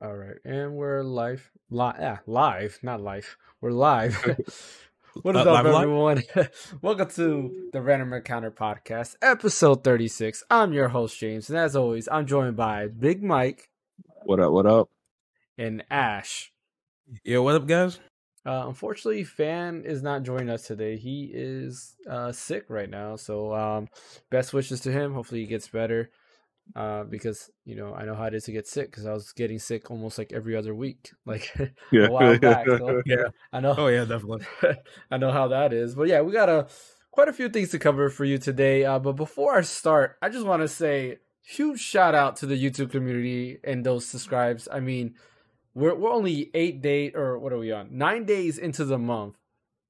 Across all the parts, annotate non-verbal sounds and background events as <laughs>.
All right, and we're live. Li- yeah, live, not live. We're live. <laughs> <laughs> what is Uh, up, live, live? everyone? <laughs> Welcome to the Random Encounter Podcast, episode 36. I'm your host, James, and as always, I'm joined by Big Mike What up? What up? and Ash. Yo, what up, guys? Uh, unfortunately, Fan is not joining us today. He is uh, sick right now, so um, best wishes to him. Hopefully, he gets better. Uh, because you know I know how it is to get sick because I was getting sick almost like every other week, <laughs> like <laughs> a while back. So <laughs> Yeah. I know. Oh yeah, definitely. I know how that is. But yeah, we got a quite a few things to cover for you today. Uh, but before I start, I just want to say huge shout out to the YouTube community and those subscribes. I mean, we're we're only eight day or what are we on? Nine days into the month,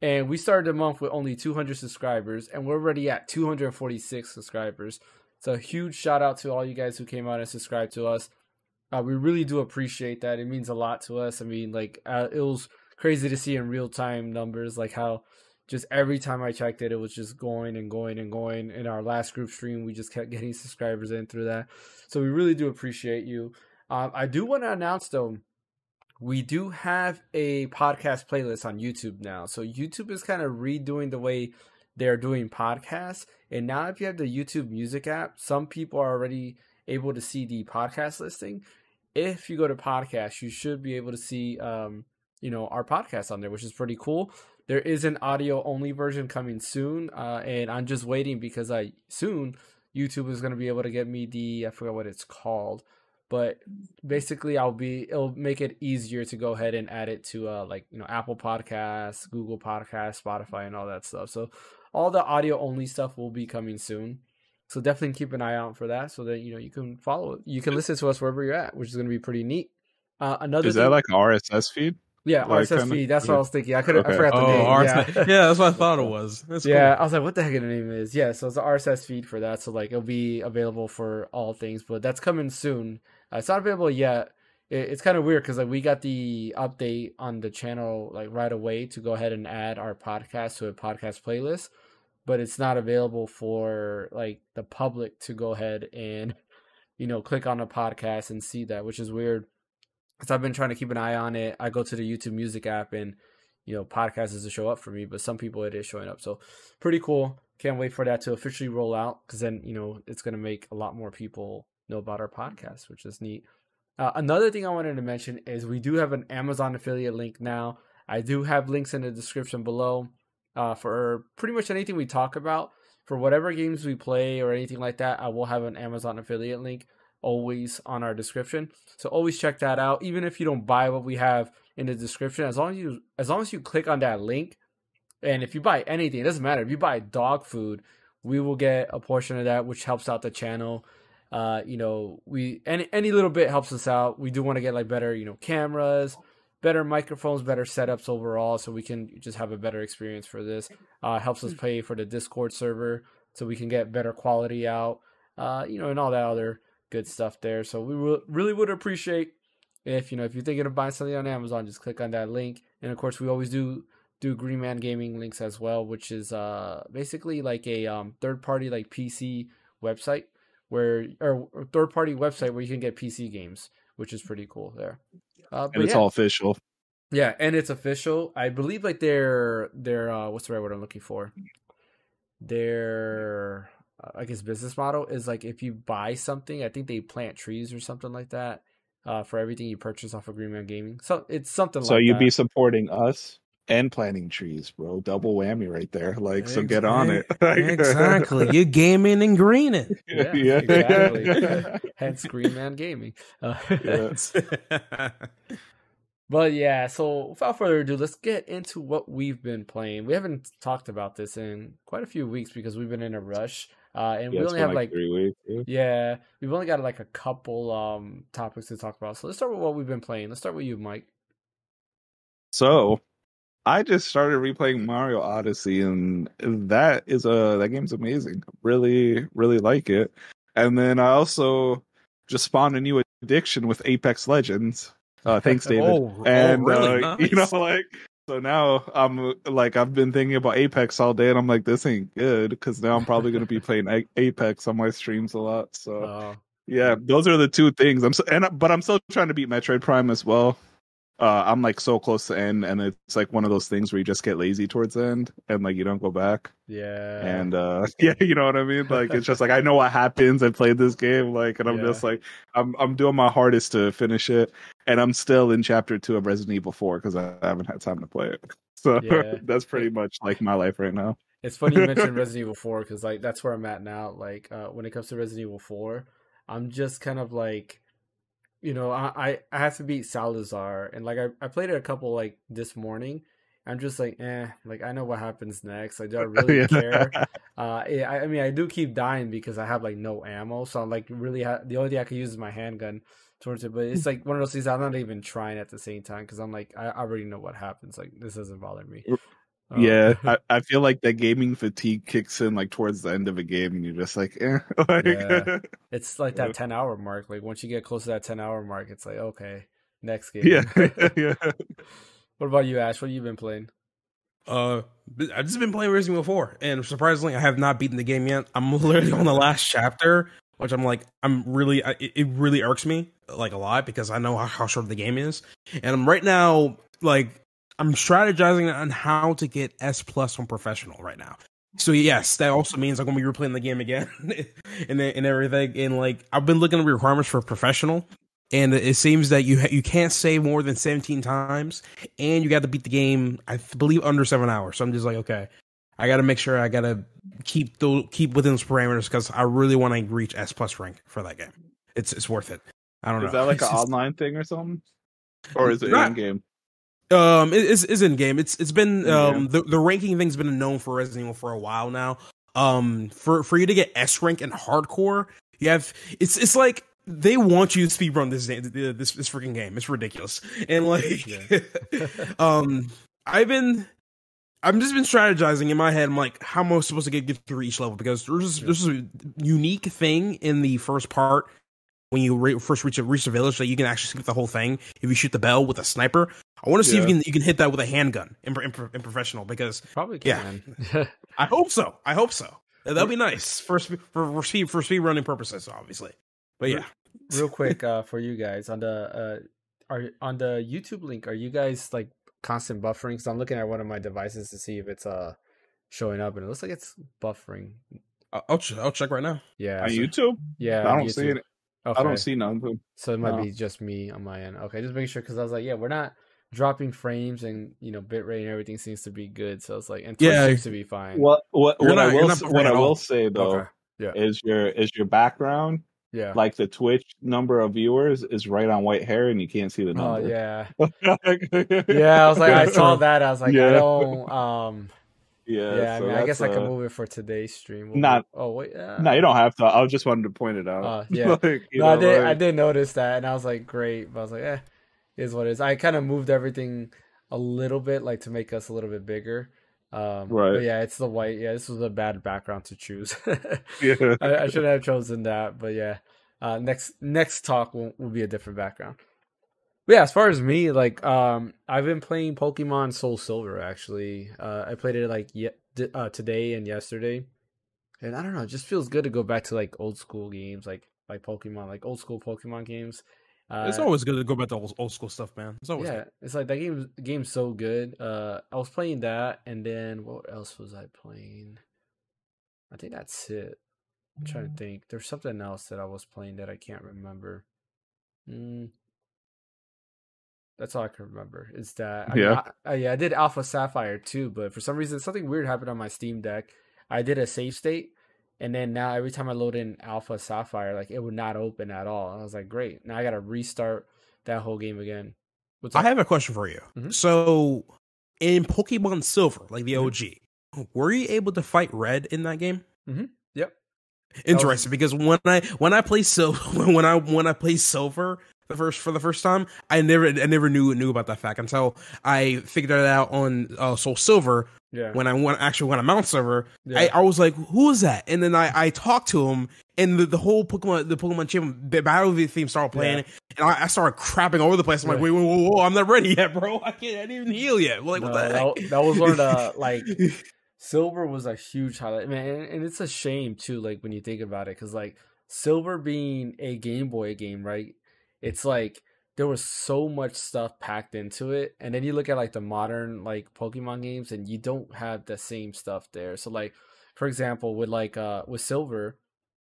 and we started the month with only 200 subscribers, and we're already at 246 subscribers. So a huge shout out to all you guys who came out and subscribed to us. Uh, we really do appreciate that. It means a lot to us. I mean, like uh, it was crazy to see in real time numbers, like how just every time I checked it, it was just going and going and going. In our last group stream, we just kept <laughs> getting subscribers in through that. So we really do appreciate you. Um, I do want to announce though, we do have a podcast playlist on YouTube now. So YouTube is kind of redoing the way they're doing podcasts. And now if you have the YouTube music app, some people are already able to see the podcast listing. If you go to podcast, you should be able to see um, you know, our podcast on there, which is pretty cool. There is an audio only version coming soon, uh, and I'm just waiting because I soon YouTube is going to be able to get me the I forgot what it's called, but basically I'll be it'll make it easier to go ahead and add it to uh like you know Apple Podcasts, Google Podcasts, Spotify, and all that stuff. So all the audio only stuff will be coming soon. So definitely keep an eye out for that, so that you know you can follow it. You can listen to us wherever you're at, which is going to be pretty neat. Uh, another Is thing- that like an RSS feed? yeah, like RSS kinda- feed. That's what. I was thinking. I could I forgot the Oh, name. RSS. yeah. <laughs> Yeah. that's what I thought it was. That's Yeah, cool. I was like, what the heck the name is? Yeah, so it's an RSS feed for that. So like it'll be available for all things, but that's coming soon. Uh, it's not available yet. It, it's kind of weird because like we got the update on the channel like right away to go ahead and add our podcast to a podcast playlist, but it's not available for like the public to go ahead and you know click on a podcast and see that, which is weird. Because I've been trying to keep an eye on it. I go to the YouTube Music app and you know, podcast doesn't show up for me, but some people it is showing up. So pretty cool. Can't wait for that to officially roll out because then, you know, it's going to make a lot more people know about our podcast, which is neat. Uh, another thing I wanted to mention is we do have an Amazon affiliate link now. I do have links in the description below uh, for pretty much anything we talk about. For whatever games we play or anything like that, I will have an Amazon affiliate link always on our description. So always check that out. Even if you don't buy what we have in the description, as long as you as long as you click on that link, and if you buy anything, it doesn't matter. If you buy dog food, we will get a portion of that, which helps out the channel. Uh, you know, we any any little bit helps us out. We do want to get like better, you know, cameras, better microphones, better setups overall, so we can just have a better experience for this. Uh, helps us pay for the Discord server, so we can get better quality out. Uh, you know, and all that other good stuff there. So we will, really would appreciate if you know if you're thinking of buying something on Amazon, just click on that link. And of course, we always do do Green Man Gaming links as well, which is uh basically like a um third party like PC website where or, third party website where you can get PC games, which is pretty cool there. Uh, but And it's yeah. all official. Yeah, and it's official. I believe like their their uh what's the right word I'm looking for? Their uh, I guess business model is like if you buy something, I think they plant trees or something like that. Uh, for everything you purchase off of Green Man Gaming, so it's something So like you'd that. be supporting us and planting trees, bro. Double whammy right there. Like, so get on it. <laughs> exactly. You're gaming and greening. <laughs> yeah, exactly. <laughs> Hence Green Man Gaming. Uh, Yeah. But yeah, so without further ado, let's get into what we've been playing. We haven't talked about this in quite a few weeks because we've been in a rush. Uh, and Yeah, we only been have like three weeks. yeah. yeah, we've only got like a couple um topics to talk about. So let's start with what we've been playing. Let's start with you, Mike. So I just started replaying Mario Odyssey, and that is a that game's amazing. Really, really like it. And then I also just spawned a new addiction with Apex Legends. Uh, <laughs> thanks, David. Oh, and oh, really? uh, <laughs> you know, like so now I'm like I've been thinking about Apex all day, and I'm like, this ain't good because now I'm probably gonna be <laughs> playing Apex on my streams a lot. So Uh, Yeah, those are the two things. I'm so, and but I'm still trying to beat Metroid Prime as well. Uh, I'm like so close to end, and it's like one of those things where you just get lazy towards the end, and like you don't go back. Yeah. And uh, <laughs> yeah, you know what I mean. Like it's just like I know what happens. I played this game, like, and I'm Yeah. just like I'm I'm doing my hardest to finish it, and I'm still in chapter two of Resident Evil Four because I haven't had time to play it. <laughs> So Yeah. <laughs> that's pretty much like my life right now. It's funny you mentioned Resident Evil 4 because like that's where I'm at now. Like uh, when it comes to Resident Evil 4, I'm just kind of like, you know, I I, I have to beat Salazar, and like I, I played it a couple like this morning. I'm just like, eh, like I know what happens next. Like, do I <laughs> really care? <laughs> Uh, yeah, I, I mean, I do keep dying because I have like no ammo, so I'm like really ha- the only thing I can use is my handgun towards it. But it's <laughs> like one of those things I'm not even trying at the same time because I'm like I I already know what happens. Like this doesn't bother me. Um, Yeah, <laughs> I, I feel like that gaming fatigue kicks in like towards the end of a game, and you're just like, eh. <laughs> like, Yeah. It's like that 10 hour mark. Like once you get close to that 10 hour mark, it's like, okay, next game. yeah, <laughs> yeah. what about you, Ash? What have you been playing? Uh, I've just been playing Resident Evil 4, and surprisingly, I have not beaten the game yet. I'm literally on the last chapter, which I'm like, I'm really, I- it, it really irks me like a lot because I know how, how short the game is, and I'm right now like I'm strategizing on how to get S plus on professional right now. So yes, that also means I'm gonna be replaying the game again <laughs> and and everything. And like I've been looking at the requirements for professional, and it seems that you ha- you can't save more than 17 times, and you got to beat the game. I believe under seven hours. So I'm just like, okay, I got to make sure I got to keep those keep within those parameters because I really want to reach S plus rank for that game. It's it's worth it. I don't Is know. Is that like <laughs> It's an just- online thing or something, or is it in game? Um, it is is in game. It's it's been um the the ranking thing's been known for Resident Evil for a while now. Um, for for you to get S rank and hardcore, you have it's it's like they want you to speedrun this this this freaking game. It's ridiculous and like, <laughs> um, I've been. I've just been strategizing in my head. I'm like, how am I supposed to get, get through each level? Because there's there's a unique thing in the first part when you re- first reach a reach a village that you can actually skip the whole thing if you shoot the bell with a sniper. I want to see if you can you can hit that with a handgun in, pro- in, in professional because Probably Yeah. can. <laughs> <laughs> I hope so. I hope so. That'd be nice for for, for speed for speed running purposes, obviously. But yeah, Real quick <laughs> uh, for you guys on the uh, are on the YouTube link. Are you guys like constant buffering? Because I'm looking at one of my devices to see if it's uh showing up, and it looks like it's buffering. I'll I'll, ch- I'll check right now. Yeah, On so- YouTube? yeah. I don't see it. Okay. I don't see none. So it might No. be just me on my end. Okay, just making sure because I was like, yeah, we're not dropping frames and you know bitrate and everything seems to be good. So it's like, and Twitch Yeah. seems to be fine. What what what not- I will not s- buffering what I will say though Okay. Yeah. is your is your background Yeah. like the Twitch number of viewers is right on white hair and you can't see the Oh number. yeah. yeah. <laughs> Yeah, I was like, I saw <laughs> that. I was like, I don't. Um. Yeah, Yeah. I mean, I guess I can move it for today's stream. We'll Not- move- Oh wait. Uh, No, you don't have to. I just wanted to point it out. Uh, <laughs> yeah. Like, No, I know, did. I did notice that, and I was like, great. But I was like, eh, is what it is. I kind of moved everything a little bit, like to make us a little bit bigger. Um, Right. But yeah, it's the white. Yeah, this was a bad background to choose. <laughs> Yeah. I, I should have chosen that, but yeah. Uh, next next talk will, will be a different background. Yeah, as far as me, like um, I've been playing Pokemon Soul Silver. Actually, uh, I played it like ye- d- uh, today and yesterday, and I don't know, it just feels good to go back to like old school games, like like Pokemon, like old school Pokemon games. Uh, it's always good to go back to old, old school stuff, man. It's always yeah, good. it's like that game. Game's so good. Uh, I was playing that, and then what else was I playing? I think that's it. I'm trying to think. There's something else that I was playing that I can't remember. Mm. That's all I can remember. Is that I mean, Yeah. I, I, yeah, I did Alpha Sapphire too, but for some reason something weird happened on my Steam Deck. I did a save state, and then now every time I load in Alpha Sapphire, like it would not open at all. And I was like, great. Now I got to restart that whole game again. What's I up? have a question for you. Mhm. So, in Pokemon Silver, like the Mhm. OG, were you able to fight Red in that game? Mm-hmm. Yep. Interesting, because when I when I play Silver, <laughs> when I when I play Silver the first for the first time, I never I never knew knew about that fact until I figured it out on uh, Soul Silver yeah. when I went actually went I Mount Silver. yeah. I, I was like, "Who is that?" And then I, I talked to him, and the, the whole Pokemon the Pokemon Champ the battle theme started playing, and I, I started crapping all over the place. I'm like, Yeah. "Wait, wait, whoa, whoa, I'm not ready yet, bro. <laughs> I can't, I didn't even heal yet." Like, No, what the heck? that, that was one of the <laughs> like silver was a huge highlight man and, and it's a shame too like when you think about it because like Silver being a Game Boy game, right? It's like there was so much stuff packed into it, and then you look at like the modern like Pokemon games, and you don't have the same stuff there. So like, for example, with like uh with Silver,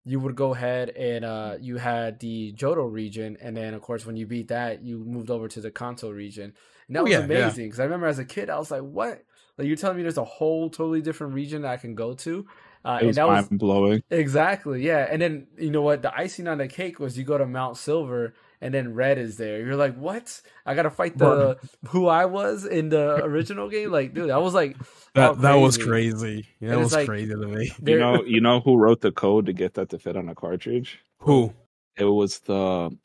you would go ahead and uh you had the Johto region, and then of course when you beat that, you moved over to the Kanto region, and that Oh, was yeah, yeah. amazing because I remember as a kid, I was like, what? Like you're telling me there's a whole totally different region that I can go to, uh, It and that was mind blowing. Exactly, yeah. And then you know what? The icing on the cake was you go to Mount Silver and then Red is there. You're like, what? I gotta fight the who I was in the <laughs> original game. Like, dude, I was like, That oh, that was crazy. That And it's was like- crazy to me. You know, you know who wrote the code to get that to fit on a cartridge? Who? It was the.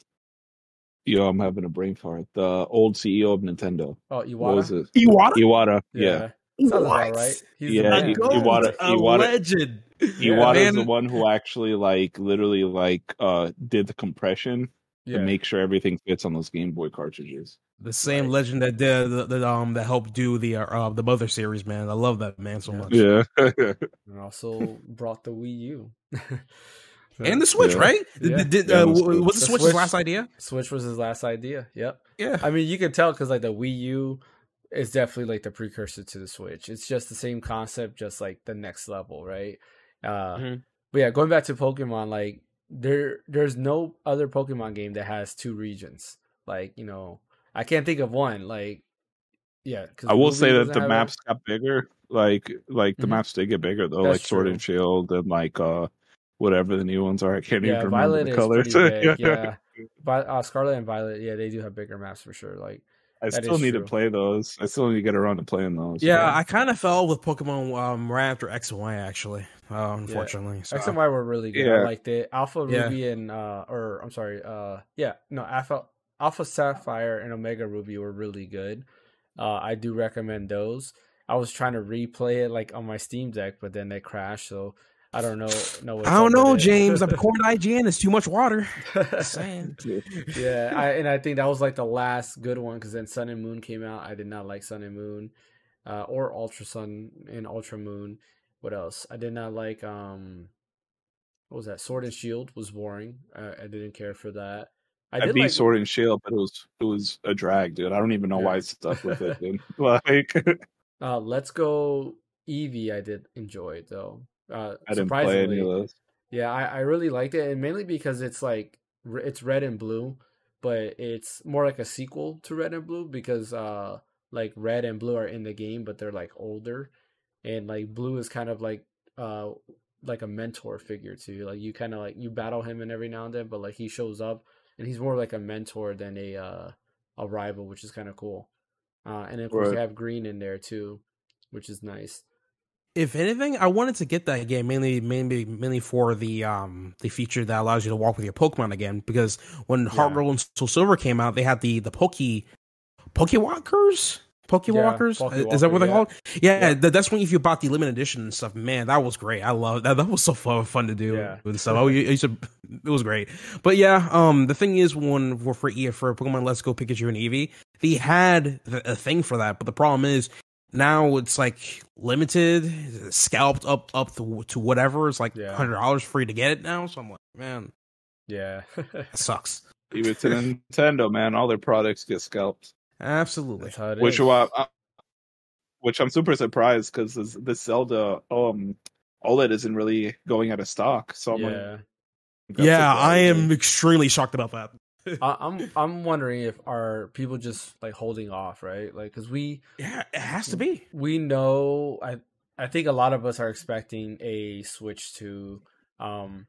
Yo, I'm having a brain fart. The old CEO of Nintendo. Oh, Iwata. What was it? Iwata. Iwata. Yeah. Sounds about What? right. He's Yeah, the A man. goat, Iwata- a Iwata- legend. Iwata is the one who actually like literally like uh did the compression yeah. to make sure everything fits on those Game Boy cartridges. The same Right. legend that did that, that um that helped do the uh, uh the Mother series, man. I love that man so Yeah. much. Yeah. <laughs> and also brought the Wii U. <laughs> And the Switch, Yeah. right? Yeah. Did, did, Yeah, uh, the was Switch. the The Switch's Switch- last idea? Switch was his last idea. Yep. Yeah. I mean, you can tell because like the Wii U is definitely like the precursor to the Switch. It's just the same concept, just like the next level, right? Uh, Mhm. But yeah, going back to Pokemon, like there, there's no other Pokemon game that has two regions. Like you know, I can't think of one. Like, yeah, I will say that the maps got bigger. Like like the Mhm. maps did get bigger though, That's like Sword true. and Shield and like uh whatever the new ones are. I can't Yeah, even remember the colors. <laughs> yeah, but uh, Scarlet and Violet, yeah, they do have bigger maps for sure. Like, I That still need true. to play those. I still need to get around to playing those. Yeah, I kind of fell with Pokemon um, right after X and Y, actually. Uh, unfortunately, so, X and Y were really good. I liked it. Alpha Yeah. Ruby and uh, or I'm sorry, uh, yeah, no, Alpha Alpha Sapphire and Omega Ruby were really good. Uh, I do recommend those. I was trying to replay it like on my Steam Deck, but then they crashed. So I don't know. know what's I don't know. James. I'm according <laughs> to IGN, it's too much water. <laughs> Saying. yeah, I, and I think that was like the last good one because then Sun and Moon came out. I did not like Sun and Moon, uh, or Ultra Sun and Ultra Moon. What else? I did not like. Um, what was that? Sword and Shield was boring. Uh, I didn't care for that. I, I, did beat like. Sword and Shield, but it was it was a drag, dude. I don't even know Yeah. why I stuck with it, dude. <laughs> Like Uh, Let's Go Eevee. I did enjoy it though. Uh, I didn't play any surprisingly. of those. Yeah, I, I really liked it, and mainly because it's like it's red and blue, but it's more like a sequel to red and blue because uh like red and blue are in the game, but they're like older, and like blue is kind of like uh like a mentor figure to you. Like you kind of like you battle him and every now and then, but like he shows up and he's more like a mentor than a uh a rival, which is kind of cool. Uh, and of course Right. you have green in there too, which is nice. If anything, I wanted to get that game mainly, mainly, mainly for the um the feature that allows you to walk with your Pokemon again. Because when Heart Gold and Soul Silver came out, they had the the Poke Pokewalkers. Pokewalkers Pokewalker, is that what they're yeah. called? Yeah, Yeah. that- that's when if you bought the limited edition and stuff. Man, that was great. I love that. That was so fun, fun to do Yeah. <laughs> with stuff. Oh, it was great. But yeah, um, the thing is, when for for, for Pokemon Let's Go Pikachu and Eevee, they had a thing for that. But the problem is now it's like limited, scalped up up to, to whatever. It's like Yeah. hundred dollars free to get it now. So I'm like, man, Yeah, <laughs> that sucks. Even to <laughs> Nintendo, man, all their products get scalped. Absolutely. that's how it is. Which why, uh, which I'm super surprised because this, this Zelda um OLED isn't really going out of stock. So I'm yeah. I'm Yeah. I am extremely shocked about that. <laughs> I, I'm I'm wondering if are people just like holding off, right? Like, cause we Yeah, it has to be. we know I I think a lot of us are expecting a switch to um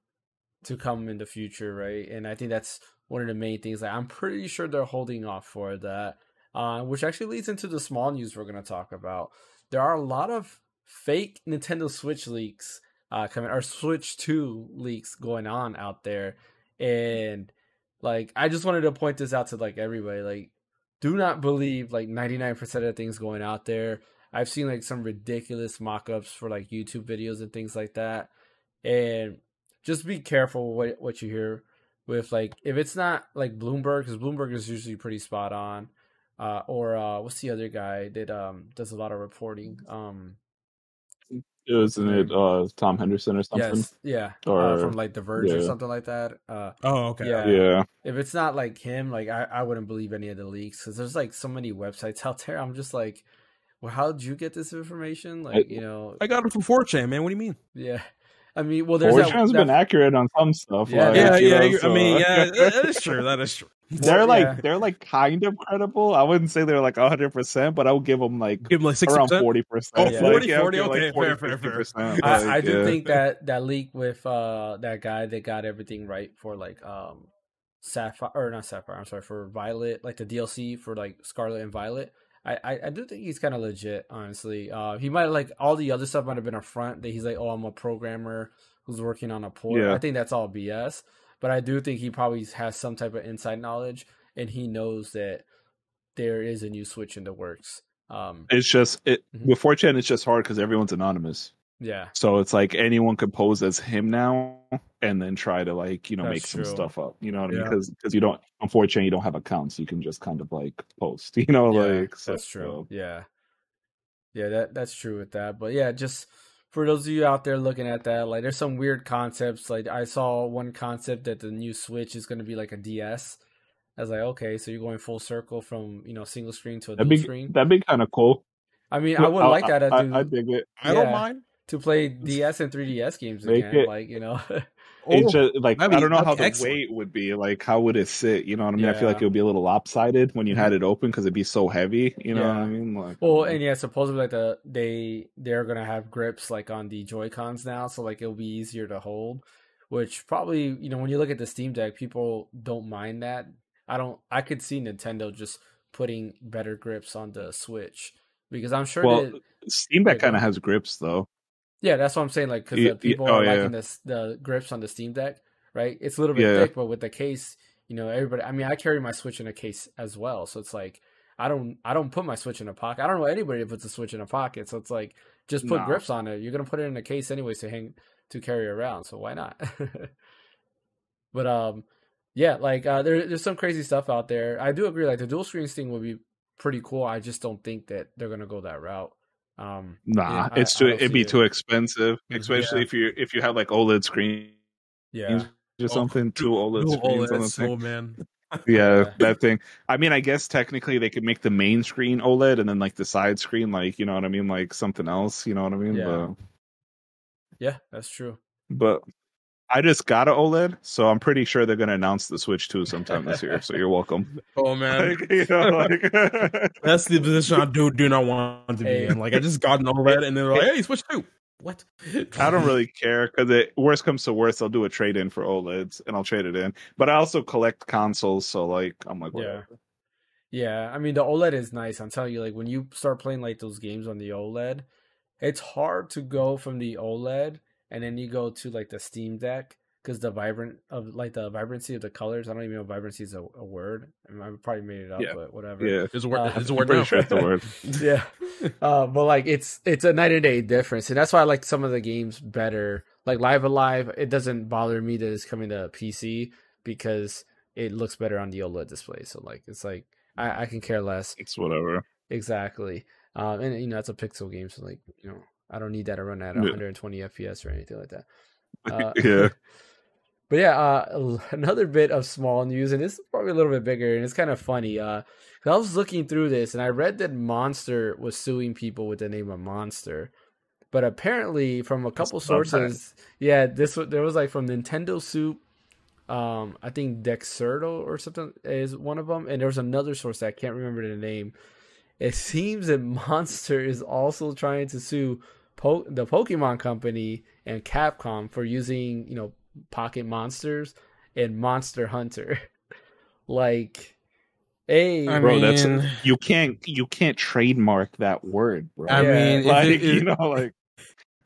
to come in the future, right? And I think that's one of the main things. Like, I'm pretty sure they're holding off for that, uh, which actually leads into the small news we're going to talk about. There are a lot of fake Nintendo Switch leaks uh, coming, or Switch Two leaks going on out there, and like I just wanted to point this out to like everybody. Like, do not believe like 99% of the things going out there. I've seen like some ridiculous mock-ups for like YouTube videos and things like that. And just be careful what what you hear with like if it's not like Bloomberg cuz Bloomberg is usually pretty spot on. Uh or uh what's the other guy that um does a lot of reporting? Um Isn't it uh, Tom Henderson or something? Yes, yeah, Or- uh, from like The Verge or something like that. Uh, Oh, okay. Yeah. Yeah. if it's not like him, like I, I wouldn't believe any of the leaks because there's like so many websites out there. I'm just like, well, how did you get this information? Like, you know, I got it from 4chan, man. What do you mean? yeah. I mean, well, there's that, 4chan's that- been accurate on some stuff. Yeah. like, yeah, you yeah. know, you- I mean, yeah, that that is <laughs> true. That is true. <laughs> they're Well, like yeah. they're like kind of credible. I wouldn't say they're like hundred percent, but I would give them like Give them like sixty around forty percent. Oh, 40, 40, okay, fair, fair, fair. I, I do think that that leak with uh that guy that got everything right for like um Sapphire or not Sapphire, I'm sorry for Violet, like the DLC for like Scarlet and Violet. I I, I do think he's kind of legit, honestly. Uh, he might like all the other stuff might have been a front that he's like, oh, I'm a programmer who's working on a port. Yeah. I think that's all BS, but I do think he probably has some type of inside knowledge and he knows that there is a new Switch in the works. Um, it's just it Mhm. with 4chan. It's just hard because everyone's anonymous. yeah, So it's like anyone could pose as him now and then try to like you know That's make some true. stuff up. You know what I mean? Because because you don't unfortunately you don't have accounts. You can just kind of like post. <laughs> You know Yeah, like so- that's true. Yeah, yeah, that that's true with that. But yeah, just for those of you out there looking at that, like there's some weird concepts. Like I saw one concept that the new Switch is going to be like a DS. I was like, okay, so you're going full circle from you know single screen to a That'd dual be screen. that'd be kind of cool. I mean, I would like that uh, to, I, do, I dig it. I don't mind. to play <laughs> DS and 3DS games Make again. it- Like you know, <laughs> Oh, just like I don't know how the excellent. weight would be. Like how would it sit? You know what I mean? I feel like it would be a little lopsided when you had mm-hmm. it open because it'd be so heavy. You know what I mean? Like well, um and yeah, supposedly like the they they're gonna have grips like on the Joy Cons now, so like it'll be easier to hold. Which probably you know when you look at the Steam Deck, people don't mind that. I don't. I could see Nintendo just putting better grips on the Switch because I'm sure well, that Steam Deck kind of has grips though. Yeah, that's what I'm saying. Like because Yeah, the people yeah, oh, are yeah. liking this the grips on the Steam Deck, right? It's a little bit Yeah. thick, but with the case, you know, everybody. I mean, I carry my Switch in a case as well, so it's like I don't I don't put my Switch in a pocket. I don't know anybody that puts a Switch in a pocket, so it's like just put Nah. grips on it. You're gonna put it in a case anyways to hang to carry around, so why not? <laughs> but um, yeah, like uh, there, there's some crazy stuff out there. I do agree. Like the dual screens thing would be pretty cool. I just don't think that they're gonna go that route. Um, Nah, yeah, it's I too. don't it'd be it. too expensive, especially Yeah. if you if you have like OLED screen yeah. or something. <laughs> Two OLED screens on the thing. oh man. <laughs> Yeah, that thing. I mean, I guess technically they could make the main screen OLED and then like the side screen, like you know what I mean, like something else. You know what I mean? Yeah. Yeah, that's true. But, but I just got an OLED, so I'm pretty sure they're gonna announce the Switch 2 sometime this year. So you're welcome. <laughs> Oh man. Like, you know, like, <laughs> That's the position I do do not want to be in. Like I just got an OLED and they're like, "Hey, switch two. What? I don't really care because it worst comes to worst, I'll do a trade in for OLEDs and I'll trade it in. But I also collect consoles, so like I'm like, Yeah. Yeah, I mean the OLED is nice. I'm telling you, like when you start playing like those games on the OLED, it's hard to go from the OLED and then you go to like the Steam Deck because the vibrant of like the vibrancy of the colors. I don't even know if vibrancy is a, a word. I, mean, I probably made it up, Yeah. but whatever. Yeah, There's a word. Uh, there's a I'm word pretty sure it's the word. <laughs> <laughs> yeah. Uh, but like it's it's a night and day difference, and that's why I like some of the games better. Like Live A Live, it doesn't bother me that it's coming to PC because it looks better on the OLED display. So like it's like I, I can care less. It's whatever. Exactly. Um, and you know, it's a pixel game, so like, you know, I don't need that to run at Yeah. 120 FPS or anything like that. <laughs> Uh, Yeah. <laughs> But yeah, uh, <laughs> another bit of small news, and this is probably a little bit bigger, and it's kind of funny. Uh, I was looking through this, and I read that Monster was suing people with the name of Monster, but apparently, from a couple That's sources, yeah, this there was like from Nintendo Soup, um, I think Dexerto or something is one of them, and there was another source that I can't remember the name. It seems that Monster is also trying to sue po- the Pokemon Company and Capcom for using, you know, Pocket Monsters and Monster Hunter. <laughs> like, hey, I Bro, that's mean- you can't you can't trademark that word, bro. I Yeah. mean, like it- you know, like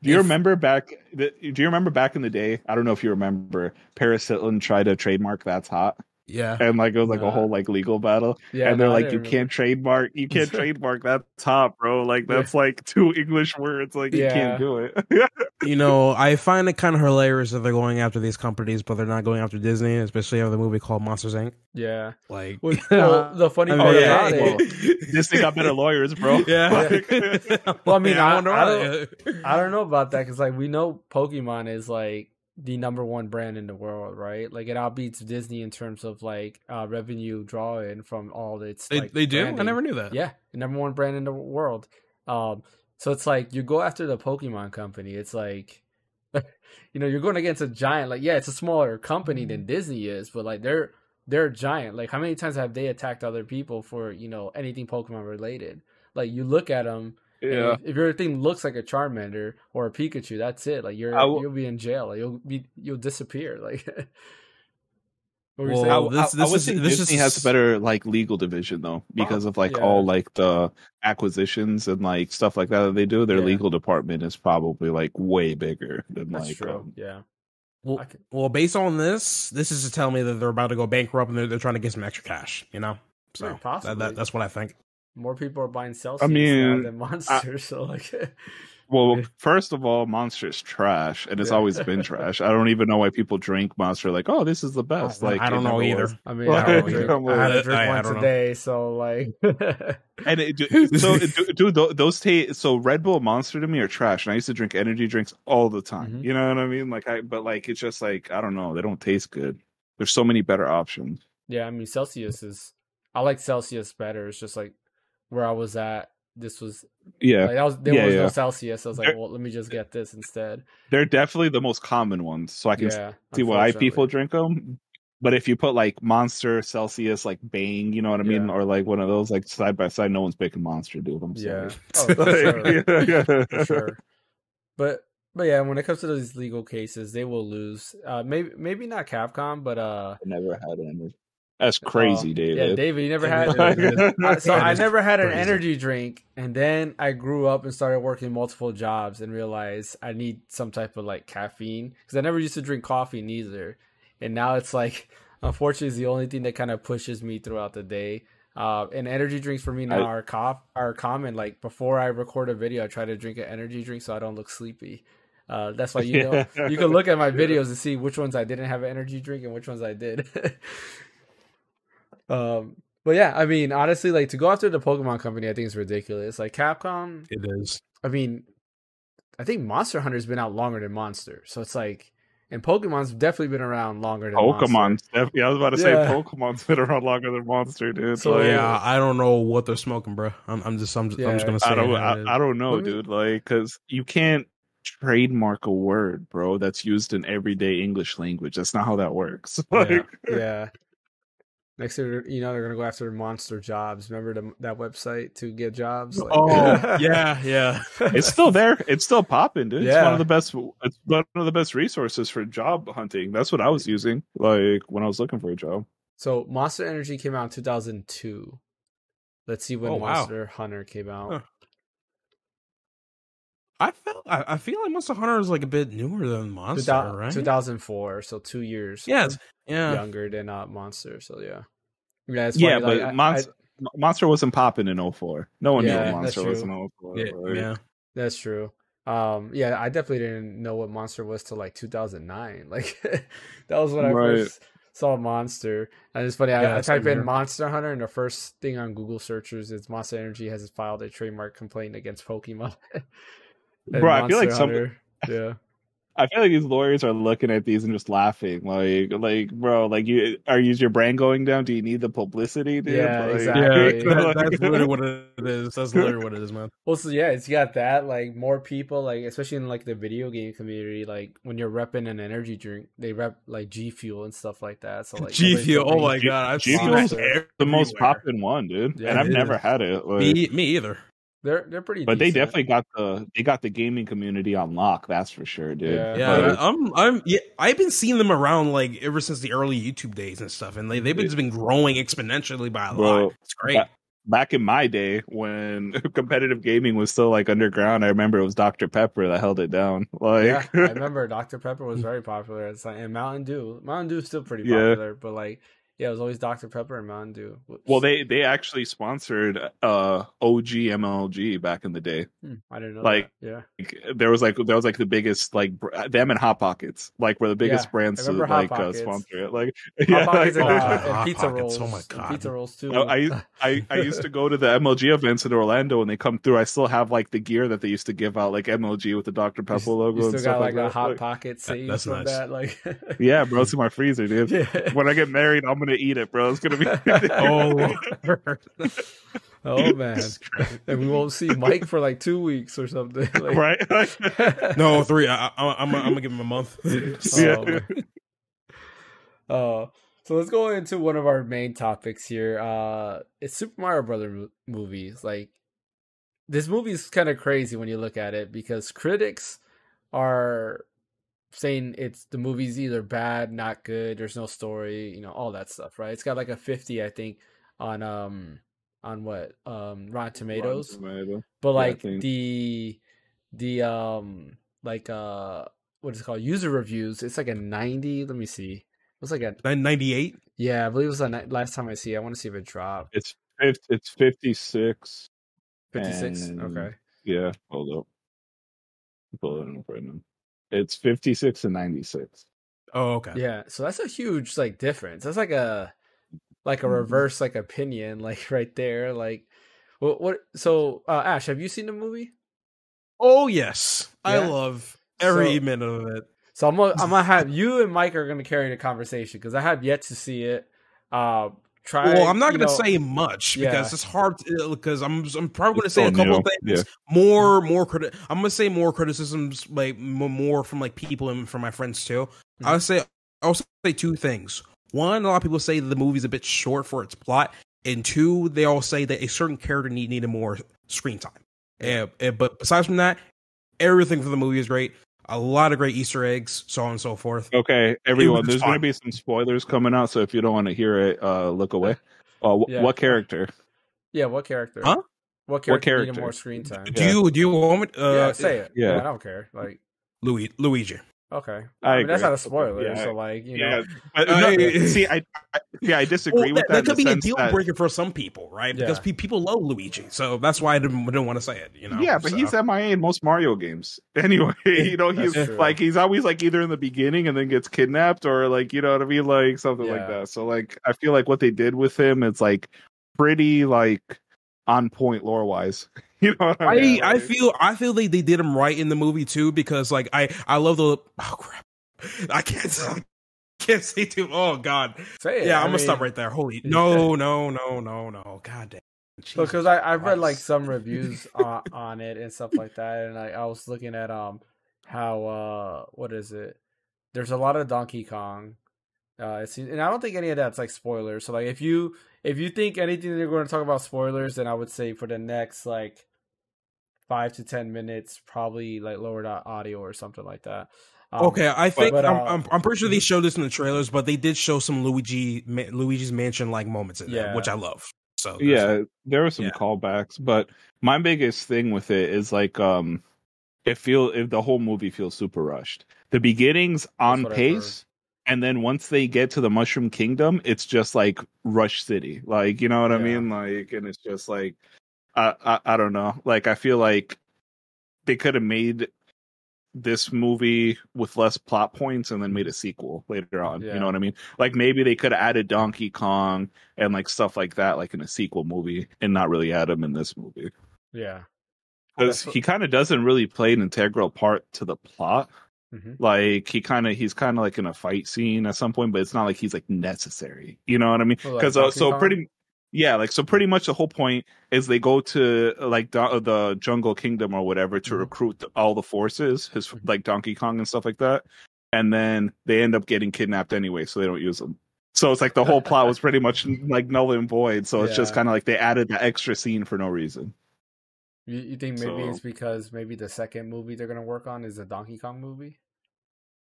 do you if- remember back? Do you remember back in the day? I don't know if you remember. Paris Hilton tried to trademark "That's Hot," yeah. and like it was like Nah. a whole uh, like legal battle. yeah, and they're no, like, "You remember. can't trademark. You can't <laughs> trademark that top, bro. Like Yeah. that's like two English words. Like you can't do it. <laughs> You know, I find it kind of hilarious that they're going after these companies, but they're not going after Disney, especially after the movie called Monsters Inc. Yeah. Like, Well, <laughs> well, the funny I part mean, about yeah, it, Disney got better lawyers, bro. yeah. Well, I mean, I- ah, wonder I why. I don't know about that because like we know Pokemon is like the number one brand in the world, right? Like it outbeats Disney in terms of like uh, revenue drawing from all its. They, like, they do. I never knew that. Yeah, the number one brand in the world. Um, so it's like you go after the Pokemon company. It's like, <laughs> you know, you're going against a giant. Like, yeah, it's a smaller company than Disney is, but like they're they're a giant. Like, how many times have they attacked other people for you know anything Pokemon related? Like, you look at them. Yeah. If, if your thing looks like a Charmander or a Pikachu, that's it. Like you're I w- you'll be in jail. Like you'll be you'll disappear. <laughs> Like. what were you Well, saying? I, this- I- this I would is- think this Disney is- has a better like legal division though because of like yeah. all like the acquisitions and like stuff like that that they do. Their Yeah. legal department is probably like way bigger than that's like true. um, yeah. Well, can- well, based on this, this is to tell me that they're about to go bankrupt and they're, they're trying to get some extra cash. You know, so Yeah, that, that, that's what I think. More people are buying Celsius I mean, now than Monsters. <laughs> so like, Well, first of all, Monster's trash, and it's Yeah. always been trash. I don't even know why people drink Monster. Like, oh, this is the best. I- like, I don't know never either. was. I mean, Well, I, I don't drink, <laughs> don't I had know. to drink I- I once don't a know. day, so like, <laughs> And it, do- so, dude, those taste. So Red Bull, Monster to me are trash, and I used to drink energy drinks all the time. Mhm. You know what I mean? Like, I but like it's just like I don't know. They don't taste good. There's so many better options. yeah, I mean, Celsius is. I like Celsius better. It's just like where I was at. This was Yeah, like was there Yeah, was no yeah. Celsius. I was like, There- well, let me just get this instead. they're definitely the most common ones. So I can Yeah, see why people drink them. But if you put like Monster, Celsius, like Bang, you know what I mean, or like one of those like side by side, no one's picking Monster, dude. I'm Yeah, oh, <laughs> for sure. Yeah. for sure. But but yeah, when it comes to these legal cases, they will lose. Uh, maybe maybe not Capcom, but uh, I never had any. That's crazy, oh, David. Yeah, David, you never had. <laughs> <laughs> I- so I never had an crazy. energy drink, and then I grew up and started working multiple jobs and realized I need some type of like caffeine because I never used to drink coffee neither, and now it's like <laughs> unfortunately it's the only thing that kind of pushes me throughout the day. Uh, and energy drinks for me now I- are are common. Like before I record a video, I try to drink an energy drink so I don't look sleepy. Uh, that's why you know Yeah. you can look at my videos and see which ones I didn't have an energy drink and which ones I did. Um, but yeah, I mean, honestly, like to go after the Pokemon company, I think is ridiculous. Like Capcom, It is. I mean, I think Monster Hunter's been out longer than Monster, so it's like, and Pokemon's definitely been around longer than Monster. Pokemon. Yeah, I was about to say Yeah. Pokemon's been around longer than Monster, dude. So, Like, yeah, I don't know what they're smoking, bro. I'm, I'm just, I'm just, I'm just gonna say. I don't, it how it is. I, I don't know, Let me- dude. Like, because you can't trademark a word, bro, that's used in everyday English language. That's not how that works. <laughs> Like, Yeah. Next year, you know, they're gonna go after Monster Jobs. Remember the, that website to get jobs? Like- oh yeah, yeah. <laughs> it's still there. It's still popping, dude. It's one of the best. It's one of the best resources for job hunting. That's what I was using, like when I was looking for a job. So Monster Energy came out in 2002. Let's see when Oh, wow. Monster Hunter came out. Huh. I felt, I, I feel like Monster Hunter is like a bit newer than Monster, 2000 right? 2004, so two years. Yes, yeah. younger than uh, Monster. So yeah, yeah, it's yeah, but like, Monster, I- Monster wasn't popping in 04. No one Yeah, knew that's Monster was in true. 04. Yeah, like- yeah. that's true. Um, yeah, I definitely didn't know what Monster was till like 2009. <laughs> Like that was when I Right. first saw Monster. And it's funny, I, Yeah, I type in. Monster Hunter, and the first thing on Google searches is Monster Energy has filed a trademark complaint against Pokemon. <laughs> And Bro, I feel like Monster some- yeah. I feel like these lawyers are looking at these and just laughing. Like, like, bro, like, you are you is your brand going down? Do you need the publicity, dude? Yeah, Like- exactly. Yeah, Yeah. <laughs> that, that's literally what it is. That's <laughs> literally what it is, man. Well, so yeah, it's got that like more people like especially in like the video game community like when you're repping an energy drink they rep like G Fuel and stuff like that. So like G Fuel. Oh my G- god, I've G seen Fuel's the most everywhere. popping one, dude. Yeah, and I've it never is. had it. Like, Me, me either. They're they're pretty. but they definitely got the they got the gaming community on lock. That's for sure, dude. Yeah. Yeah, I'm, I'm, yeah, I've been seeing them around like ever since the early YouTube days and stuff, and they they've been, just been growing exponentially by a Bro, lot. It's great. that- back in my day when <laughs> competitive gaming was still like underground, I remember it was Dr Pepper that held it down. <laughs> Like, yeah, I <laughs> remember Dr Pepper was very popular It's like and Mountain Dew. Mountain Dew is still pretty Yeah. popular, but like Yeah, it was always Dr Pepper and Mountain Dew. Whoops. Well, they they actually sponsored uh OG MLG back in the day. Hmm, I didn't know. like, that. yeah, Like, There was like there was like the biggest like br- them and Hot Pockets like were the biggest Yeah, brands to Hot like uh, sponsor it. Like <laughs> Hot yeah, Pockets and, like- uh, Hot and pizza Pockets, rolls. oh my God. pizza rolls too. I, I I used to go to the MLG events in Orlando when they come through. I still have like the gear that they used to give out, like MLG with the Dr Pepper you, logo you and still stuff got like, like a that. hot Like, pocket saved that's from nice. that. Like, <laughs> yeah, bro, it's in my freezer, dude. yeah. When I get married, I'm gonna eat it, bro. It's gonna be. <laughs> <laughs> Oh, Oh man, and we won't see Mike for like two weeks or something. <laughs> Like, right? no, three. I, I, I'm, I'm gonna give him a month. Yeah. Oh. Uh, so let's go into one of our main topics here. Uh, it's Super Mario Brother movies. Like this movie is kind of crazy when you look at it because critics are saying it's the movie's either bad, not good, there's no story, you know, all that stuff, right? It's got like a 50, I think, on um on what um Rotten Tomatoes Tomato. but like think- the the um like uh what is it called user reviews it's like a 90 let me see it was like a 98. yeah i believe it was a ni- last time i see it. i want to see if it dropped It's fif- it's fifty six. 56 And- okay Yeah, hold up. Pull it up right now. It's fifty six and ninety six. Oh, okay. yeah so that's a huge like difference that's like a like a Mhm. reverse like opinion <laughs> like right there like what what so uh ash have you seen the movie Oh yes, I love every So- minute of it. So I'm gonna, I'm gonna <laughs> have you and Mike are gonna carry the conversation because I have yet to see it. Uh, try. well, I'm not going to say much Yeah. because it's hard because I'm I'm probably going to say a couple new, of things yeah. more more criti- I'm going to say more criticisms like more from like people and from my friends too. Mhm. I'll say I'll say two things. One, a lot of people say the movie's a bit short for its plot, and two, they all say that a certain character need needed more screen time. Yeah. Uh, uh, but besides from that, everything for the movie is great. A lot of great Easter eggs, so on and so forth. Okay, everyone. There's going to be some spoilers coming out, so if you don't want to hear it, uh, look away. Uh, wh- Yeah. What character? Yeah, what character? Huh? What character, needed character? more screen time? Do Yeah. you do you want me? Uh, yeah, say it. yeah. Yeah, I don't care. Like, Louis Luigi. Okay, I I, mean that's agree. not a spoiler. Yeah, so like, you yeah, know, but, no, yeah. see, I, I yeah, I disagree Well, with that, that that. could be a deal that- breaker for some people, right? Because Yeah. pe- people love Luigi, so that's why I didn't, didn't want to say it. You know? yeah, but so. he's MIA in most Mario games. <laughs> Anyway, you know, he's true. like he's always like either in the beginning and then gets kidnapped, or like you know what I mean, like something like that. So like, I feel like what they did with him is like pretty like on point lore wise. <laughs> <laughs> You know what I I, mean? I Like- feel I feel they, they did him right in the movie too because like I I love the oh crap I can't <laughs> I can't say too oh god say it. yeah I I'm gonna mean, stop right there holy no no no no no god damn because I I've read like some reviews on, on it and stuff like that, and I, I was looking at um how uh what is it? There's a lot of Donkey Kong. Uh, it seems, and I don't think any of that's like spoilers. So like if you if you think anything they're going to talk about spoilers, then I would say for the next like five to ten minutes, probably like lower the audio or something like that. Um, okay I think but, I'm, uh, I'm I'm pretty sure they showed this in the trailers but they did show some Luigi Ma- Luigi's Mansion like moments in there which I love. So there's- yeah there were some Yeah. callbacks but my biggest thing with it is like um it feel if the whole movie feels super rushed. The beginning's on pace and then once they get to the mushroom kingdom it's just like rush city. Like you know what i mean? Like and it's just like I, I i don't know like i feel like they could have made this movie with less plot points and then made a sequel later on. Yeah. You know what I mean? Like maybe they could have added Donkey Kong and like stuff like that, like in a sequel movie, and not really add him in this movie yeah. because he kind of doesn't really play an integral part to the plot. Mhm. Like he kind of he's kind of like in a fight scene at some point, but it's not like he's like necessary. You know what I mean? Oh, like Because uh, so Kong? pretty. Yeah, like so pretty much the whole point is they go to like do- the jungle kingdom or whatever to Mhm. recruit all the forces, his Mhm. like Donkey Kong and stuff like that, and then they end up getting kidnapped anyway, so they don't use them. So it's like the whole plot was pretty much like null and void. So <laughs> it's just kind of like they added the extra scene for no reason. You, you think maybe So- it's because maybe the second movie they're gonna work on is a Donkey Kong movie?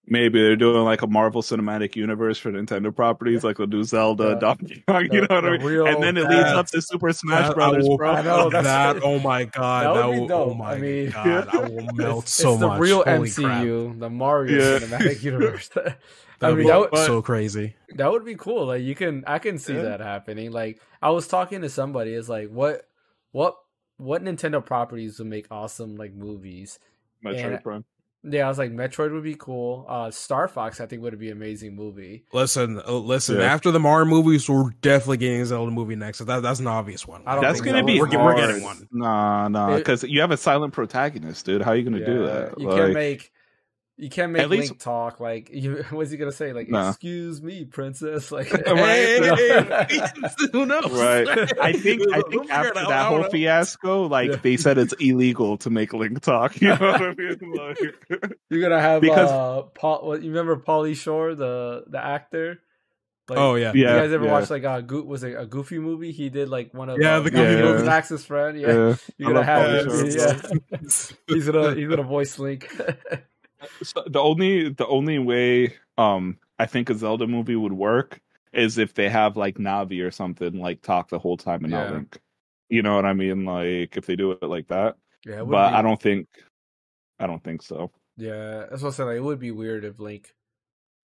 Maybe they're doing like a Marvel Cinematic Universe for Nintendo properties, like the new Zelda, The- Donkey Kong. you know what I mean? real- and then it leads up to Super Smash That- Brothers, I will, bro. <laughs> I know, that. Oh my god, That that, would be will, dope. oh my I mean- god, <laughs> I will melt it's, so it's the real Holy crap. MCU, the Mario Yeah. Cinematic <laughs> Universe. That I That'd mean, be that would- so crazy. That would be cool. Like you can, I can see Yeah. that happening. Like I was talking to somebody. It's like what, what, what Nintendo properties would make awesome like movies? Metroid And- Prime. Yeah, I was like Metroid would be cool. Uh, Star Fox I think would be an amazing movie. Listen, uh, listen. Yeah. After the Mario movies, we're definitely getting a Zelda movie next. So that, that's an obvious one. I don't That's gonna so. be we're, We're- we're getting one. Nah, nah, because you have a silent protagonist, dude. How are you gonna do that? You Like, can't make, you can't make At least- Link talk. Like <laughs> you, what's he gonna say? Like Nah. excuse me, princess. <laughs> Like <laughs> Hey, who knows? Right. I think I think after out. that whole fiasco, like Yeah. they said it's illegal to make Link talk. You know what I mean? Like, You're gonna have Because- uh, Paul. What, you remember Pauly Shore, the the actor? Like, Oh yeah. yeah, you guys ever yeah, watched like a Go- was it a Goofy movie? He did like one of Yeah, uh, the Goofy Max- movie. Max's friend. Yeah, yeah. you're gonna have Pauly yeah. He's gonna he's gonna voice Link. So the only the only way um I think a Zelda movie would work is if they have like Navi or something like talk the whole time and not Link. You know what I mean? Like if they do it like that. yeah, But be- I don't think I don't think so. Yeah, that's what I said. Like, it would be weird if Link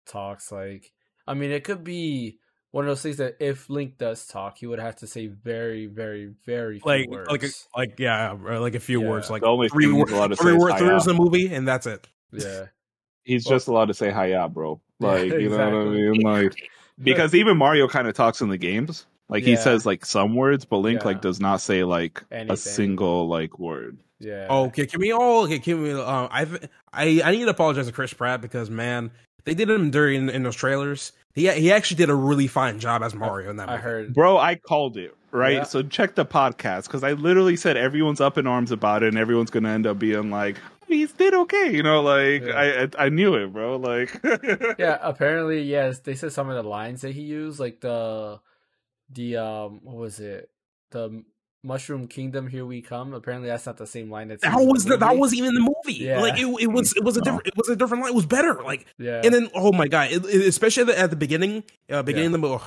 talks. Like, I mean, it could be one of those things that if Link does talk, he would have to say very, very, very few Like words. like like yeah, like a few Yeah. words, like The only three thing words, allowed to say three is three words in the movie, and that's it. Yeah, He's Well- just allowed to say hiya, bro. <laughs> Yeah, Like you know what I mean? Like <laughs> because even Mario kind of talks in the games. Like he says like some words, but Link Yeah. like does not say like Anything. a single like word. yeah. Okay, can we all? Okay, can we? Um, I I I need to apologize to Chris Pratt because man, they did him dirty in, in those trailers. He he actually did a really fine job as Mario in that. I movie. heard. Bro, I called it, right? Yeah. So check the podcast because I literally said everyone's up in arms about it and everyone's gonna end up being like, he did okay, you know, like Yeah. I, I I knew it, bro. Like <laughs> Yeah, apparently, yes. They said some of the lines that he used, like the the um, what was it? The Mushroom Kingdom, here we come. Apparently, that's not the same line that's That used the was the, that movie. was even the movie. Yeah. Like it, it was it was a No. different it was a different line. It was better. Like yeah. and then oh my god, it, it- especially at the, at the beginning, uh, beginning of the movie,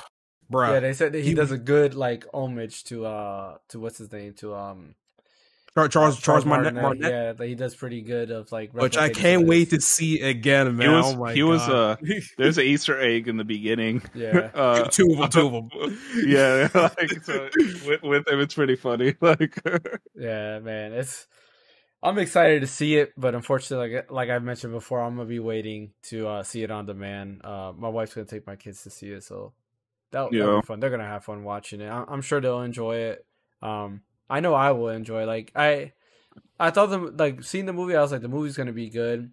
bro. yeah, they said that he he- does a good like homage to uh to what's his name to um Char- Charles Charles Martinet, Martinet. Martinet, Yeah, that he does pretty good of like which I can't some wait to see again, man. he was oh my he was uh <laughs> there's an Easter egg in the beginning. Yeah. <laughs> uh, two of them, two of them. <laughs> yeah, like so with, with him, it's pretty funny. Like, Yeah, man, it's. I'm excited to see it, but unfortunately, like like I mentioned before, I'm gonna be waiting to uh, see it on demand. Uh, my wife's gonna take my kids to see it, so that that'll Yeah. be fun. They're gonna have fun watching it. I- I'm sure they'll enjoy it. Um, I know I will enjoy. Like I, I thought the like seeing the movie, I was like the movie's gonna be good,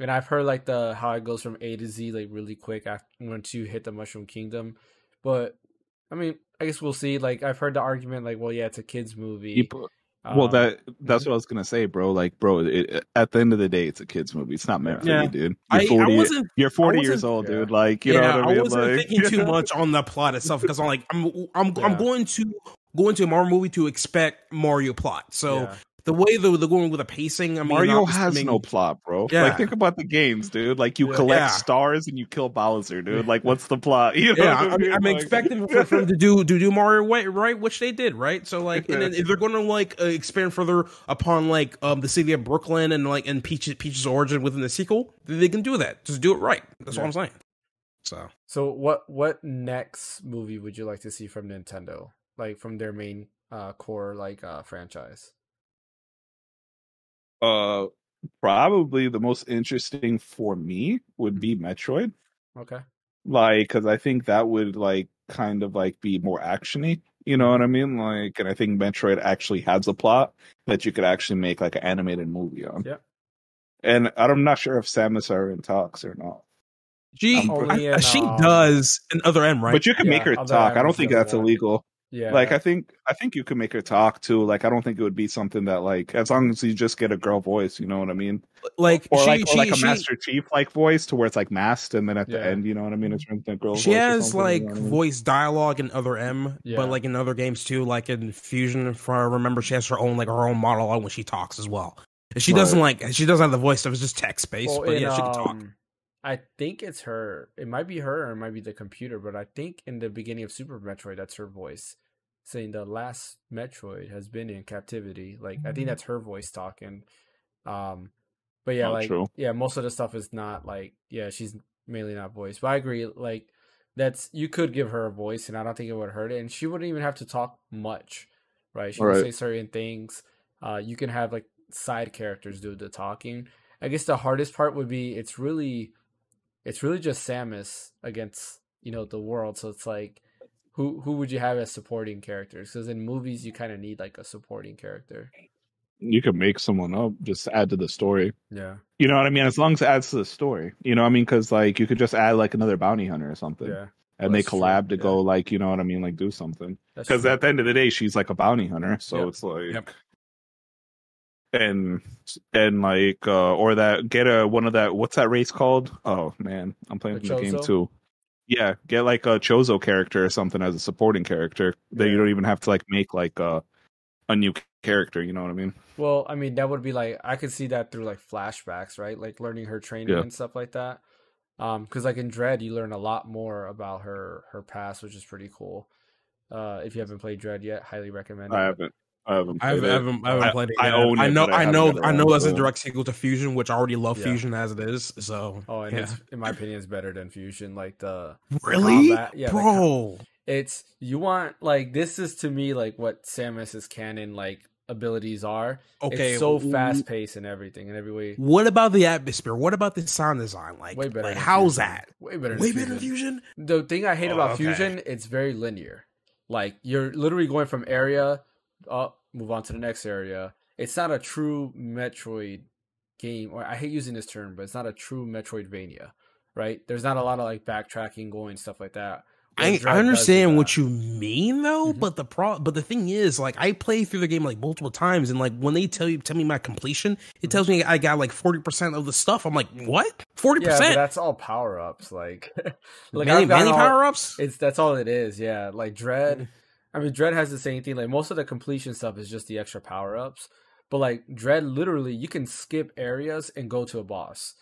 and I've heard like the how it goes from A to Z like really quick after once you hit the Mushroom Kingdom, but I mean, I guess we'll see. Like I've heard the argument, like, well, yeah, it's a kids movie. people, well, Um, that that's what I was gonna say, bro. Like, bro, it, at the end of the day, it's a kids movie. It's not meant for Yeah. you, dude. I, You're I forty. wasn't you're forty I years wasn't- old, yeah. dude. Like, you yeah, know what I mean? wasn't like, thinking too <laughs> much on the plot itself because I'm like, I'm I'm Yeah. I'm going to go into a Mario movie to expect Mario plot. So yeah. the way they're, they're going with the pacing, I mean, Mario has assuming- no plot, bro. Yeah. Like, think about the games, dude. Like, you collect Yeah. stars and you kill Bowser, dude. Like, what's the plot? <laughs> You know Yeah, what I I'm, mean? I'm Like- expecting for, for them <laughs> to do to do Mario right, right, which they did, right. So like, and then if they're going to like uh, expand further upon like um the city of Brooklyn and like and Peach Peach's origin within the sequel, then they can do that. Just do it right. That's Yeah. what I'm saying. So So what what next movie would you like to see from Nintendo? Like from their main uh core like uh franchise? uh probably the most interesting for me would be Metroid. Okay. Like, because I think that would like kind of like be more actiony. You know what I mean? Like, and I think Metroid actually has a plot that you could actually make like an animated movie on. Yeah. And I'm not sure if Samus are in talks or not. she I'm only <laughs> she um, does in other M, right? But you can Yeah, make her talk. I don't think that's that. illegal. Yeah. Like I think I think you could make her talk too. Like I don't think it would be something that like as long as you just get a girl voice, you know what I mean? like Or she, like or she, like a she, Master Chief like voice to where it's like masked and then at the end, you know what I mean? It's the girl she voice or has something, you like know I mean? voice dialogue in other M, Yeah. but like in other games too, like in Fusion. If I remember, she has her own like her own monologue when she talks as well. And she Right. doesn't like she doesn't have the voice stuff; it's just text based. Well, but in, yeah, she can talk. um, I think it's her. It might be her or it might be the computer, but I think in the beginning of Super Metroid, that's her voice saying the last Metroid has been in captivity. Like I think that's her voice talking. Um, but yeah, Oh, like true. yeah, most of the stuff is not like yeah, she's mainly not voice. But I agree, like that's you could give her a voice, and I don't think it would hurt it, and she wouldn't even have to talk much, right? She would Right. say certain things. Uh, you can have like side characters do the talking. I guess the hardest part would be it's really, it's really just Samus against you know the world. So it's like, who who would you have as supporting characters? Because in movies you kind of need like a supporting character. You could make someone up, just add to the story. Yeah, You know what I mean? As long as it adds to the story. You know what I mean? Because like you could just add like another bounty hunter or something, yeah. and they that's true, collab to yeah. go like you know what I mean, like do something. Because at the end of the day, she's like a bounty hunter, so Yep. it's like. Yep. And and like uh or that get a one of that what's that race called? Oh man, I'm playing The the game too. Yeah, get like a Chozo character or something as a supporting character. That you don't even have to like make like a a new character. You know what I mean? Well, I mean, that would be like I could see that through like flashbacks, right? Like learning her training Yeah. and stuff like that. Um, because like in Dread, you learn a lot more about her her past, which is pretty cool. Uh, if you haven't played Dread yet, highly recommend. It. I haven't. I haven't. I haven't, played I it. haven't, I haven't played it. I yet. own I know, I I know, I know. That's a direct sequel to Fusion, which I already love Yeah. Fusion as it is. So, Oh, and yeah. it's in my opinion, it's better than Fusion. Like the really, combat- yeah, the bro. it's you want like this is to me like what Samus's canon like abilities are. Okay, it's so fast paced and everything in every way. What about the atmosphere? What about the sound design? Like, Way better. like how's Fusion. that? Way better. Than Way Fusion. better than Fusion. The thing I hate Oh, about okay. Fusion, it's very linear. Like you're literally going from area up, move on to the next area. It's not a true Metroid game, or I hate using this term, but it's not a true Metroidvania, right? There's not a lot of like backtracking, going stuff like that. I, I understand what you mean though, Mhm. but the pro but the thing is, like I play through the game like multiple times, and like when they tell you tell me my completion, Mm-hmm. it tells me I got like forty percent of the stuff. I'm like, what? Forty yeah, percent? that's all power ups. Like, <laughs> like Many, many power ups. It's that's all it is. Yeah, like Dread. I mean, Dread has the same thing. Like most of the completion stuff is just the extra power ups. But like Dread, literally, you can skip areas and go to a boss,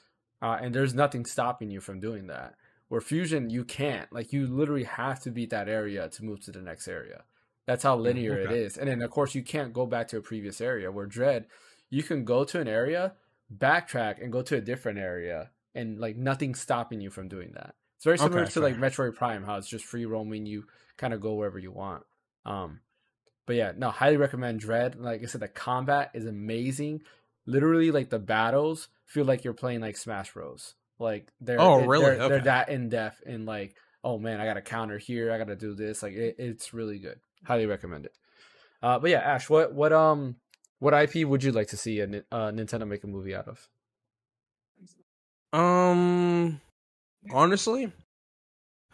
uh, and there's nothing stopping you from doing that. Where Fusion, you can't. Like you literally have to beat that area to move to the next area. That's how linear it okay. is. And then of course you can't go back to a previous area. Where Dread, you can go to an area, backtrack, and go to a different area, and like nothing's stopping you from doing that. It's very similar Okay, to like. Metroid Prime, how it's just free roaming. You kind of go wherever you want. Um, but yeah, no, highly recommend Dread. Like I said, the combat is amazing. Literally, like the battles feel like you're playing like Smash Bros. Like they're Oh, it- really? they're, they're that in depth and like oh man, I got to counter here. I got to do this. Like it, it's really good. Highly recommend it. Uh, but yeah, Ash, what what um what IP would you like to see a uh, Nintendo make a movie out of? Um, honestly,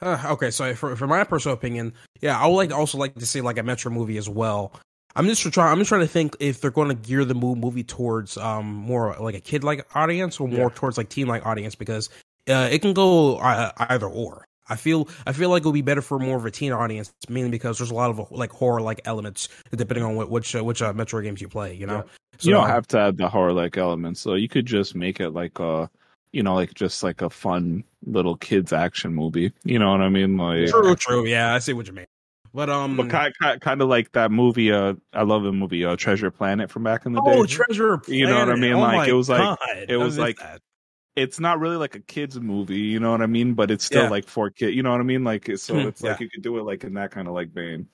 huh, okay. So for for my personal opinion, yeah, I would like also like to see like a Metroid movie as well. I'm just trying. I'm just trying to think if they're going to gear the movie towards um more like a kid like audience or more Yeah. towards like teen like audience because uh, it can go uh, either or. I feel I feel like it would be better for more of a teen audience, mainly because there's a lot of like horror like elements depending on what, which uh, which uh, Metroid games you play. You know, Yeah. you don't So- have to add the horror like elements, so you could just make it like a, you know, like just like a fun little kids action movie. You know what I mean? Like, True, true. Yeah, I see what you mean. But um, but kind, kind, kind of like that movie. Uh, I love the movie uh, Treasure Planet from back in the day. oh, day. Treasure Planet. You know what I mean? Oh Like, it was like- it was like- that. it's not really like a kids movie. You know what I mean? But it's still Yeah. like for kid. You know what I mean? Like, so Hmm, it's like you could do it like in that kind of like vein.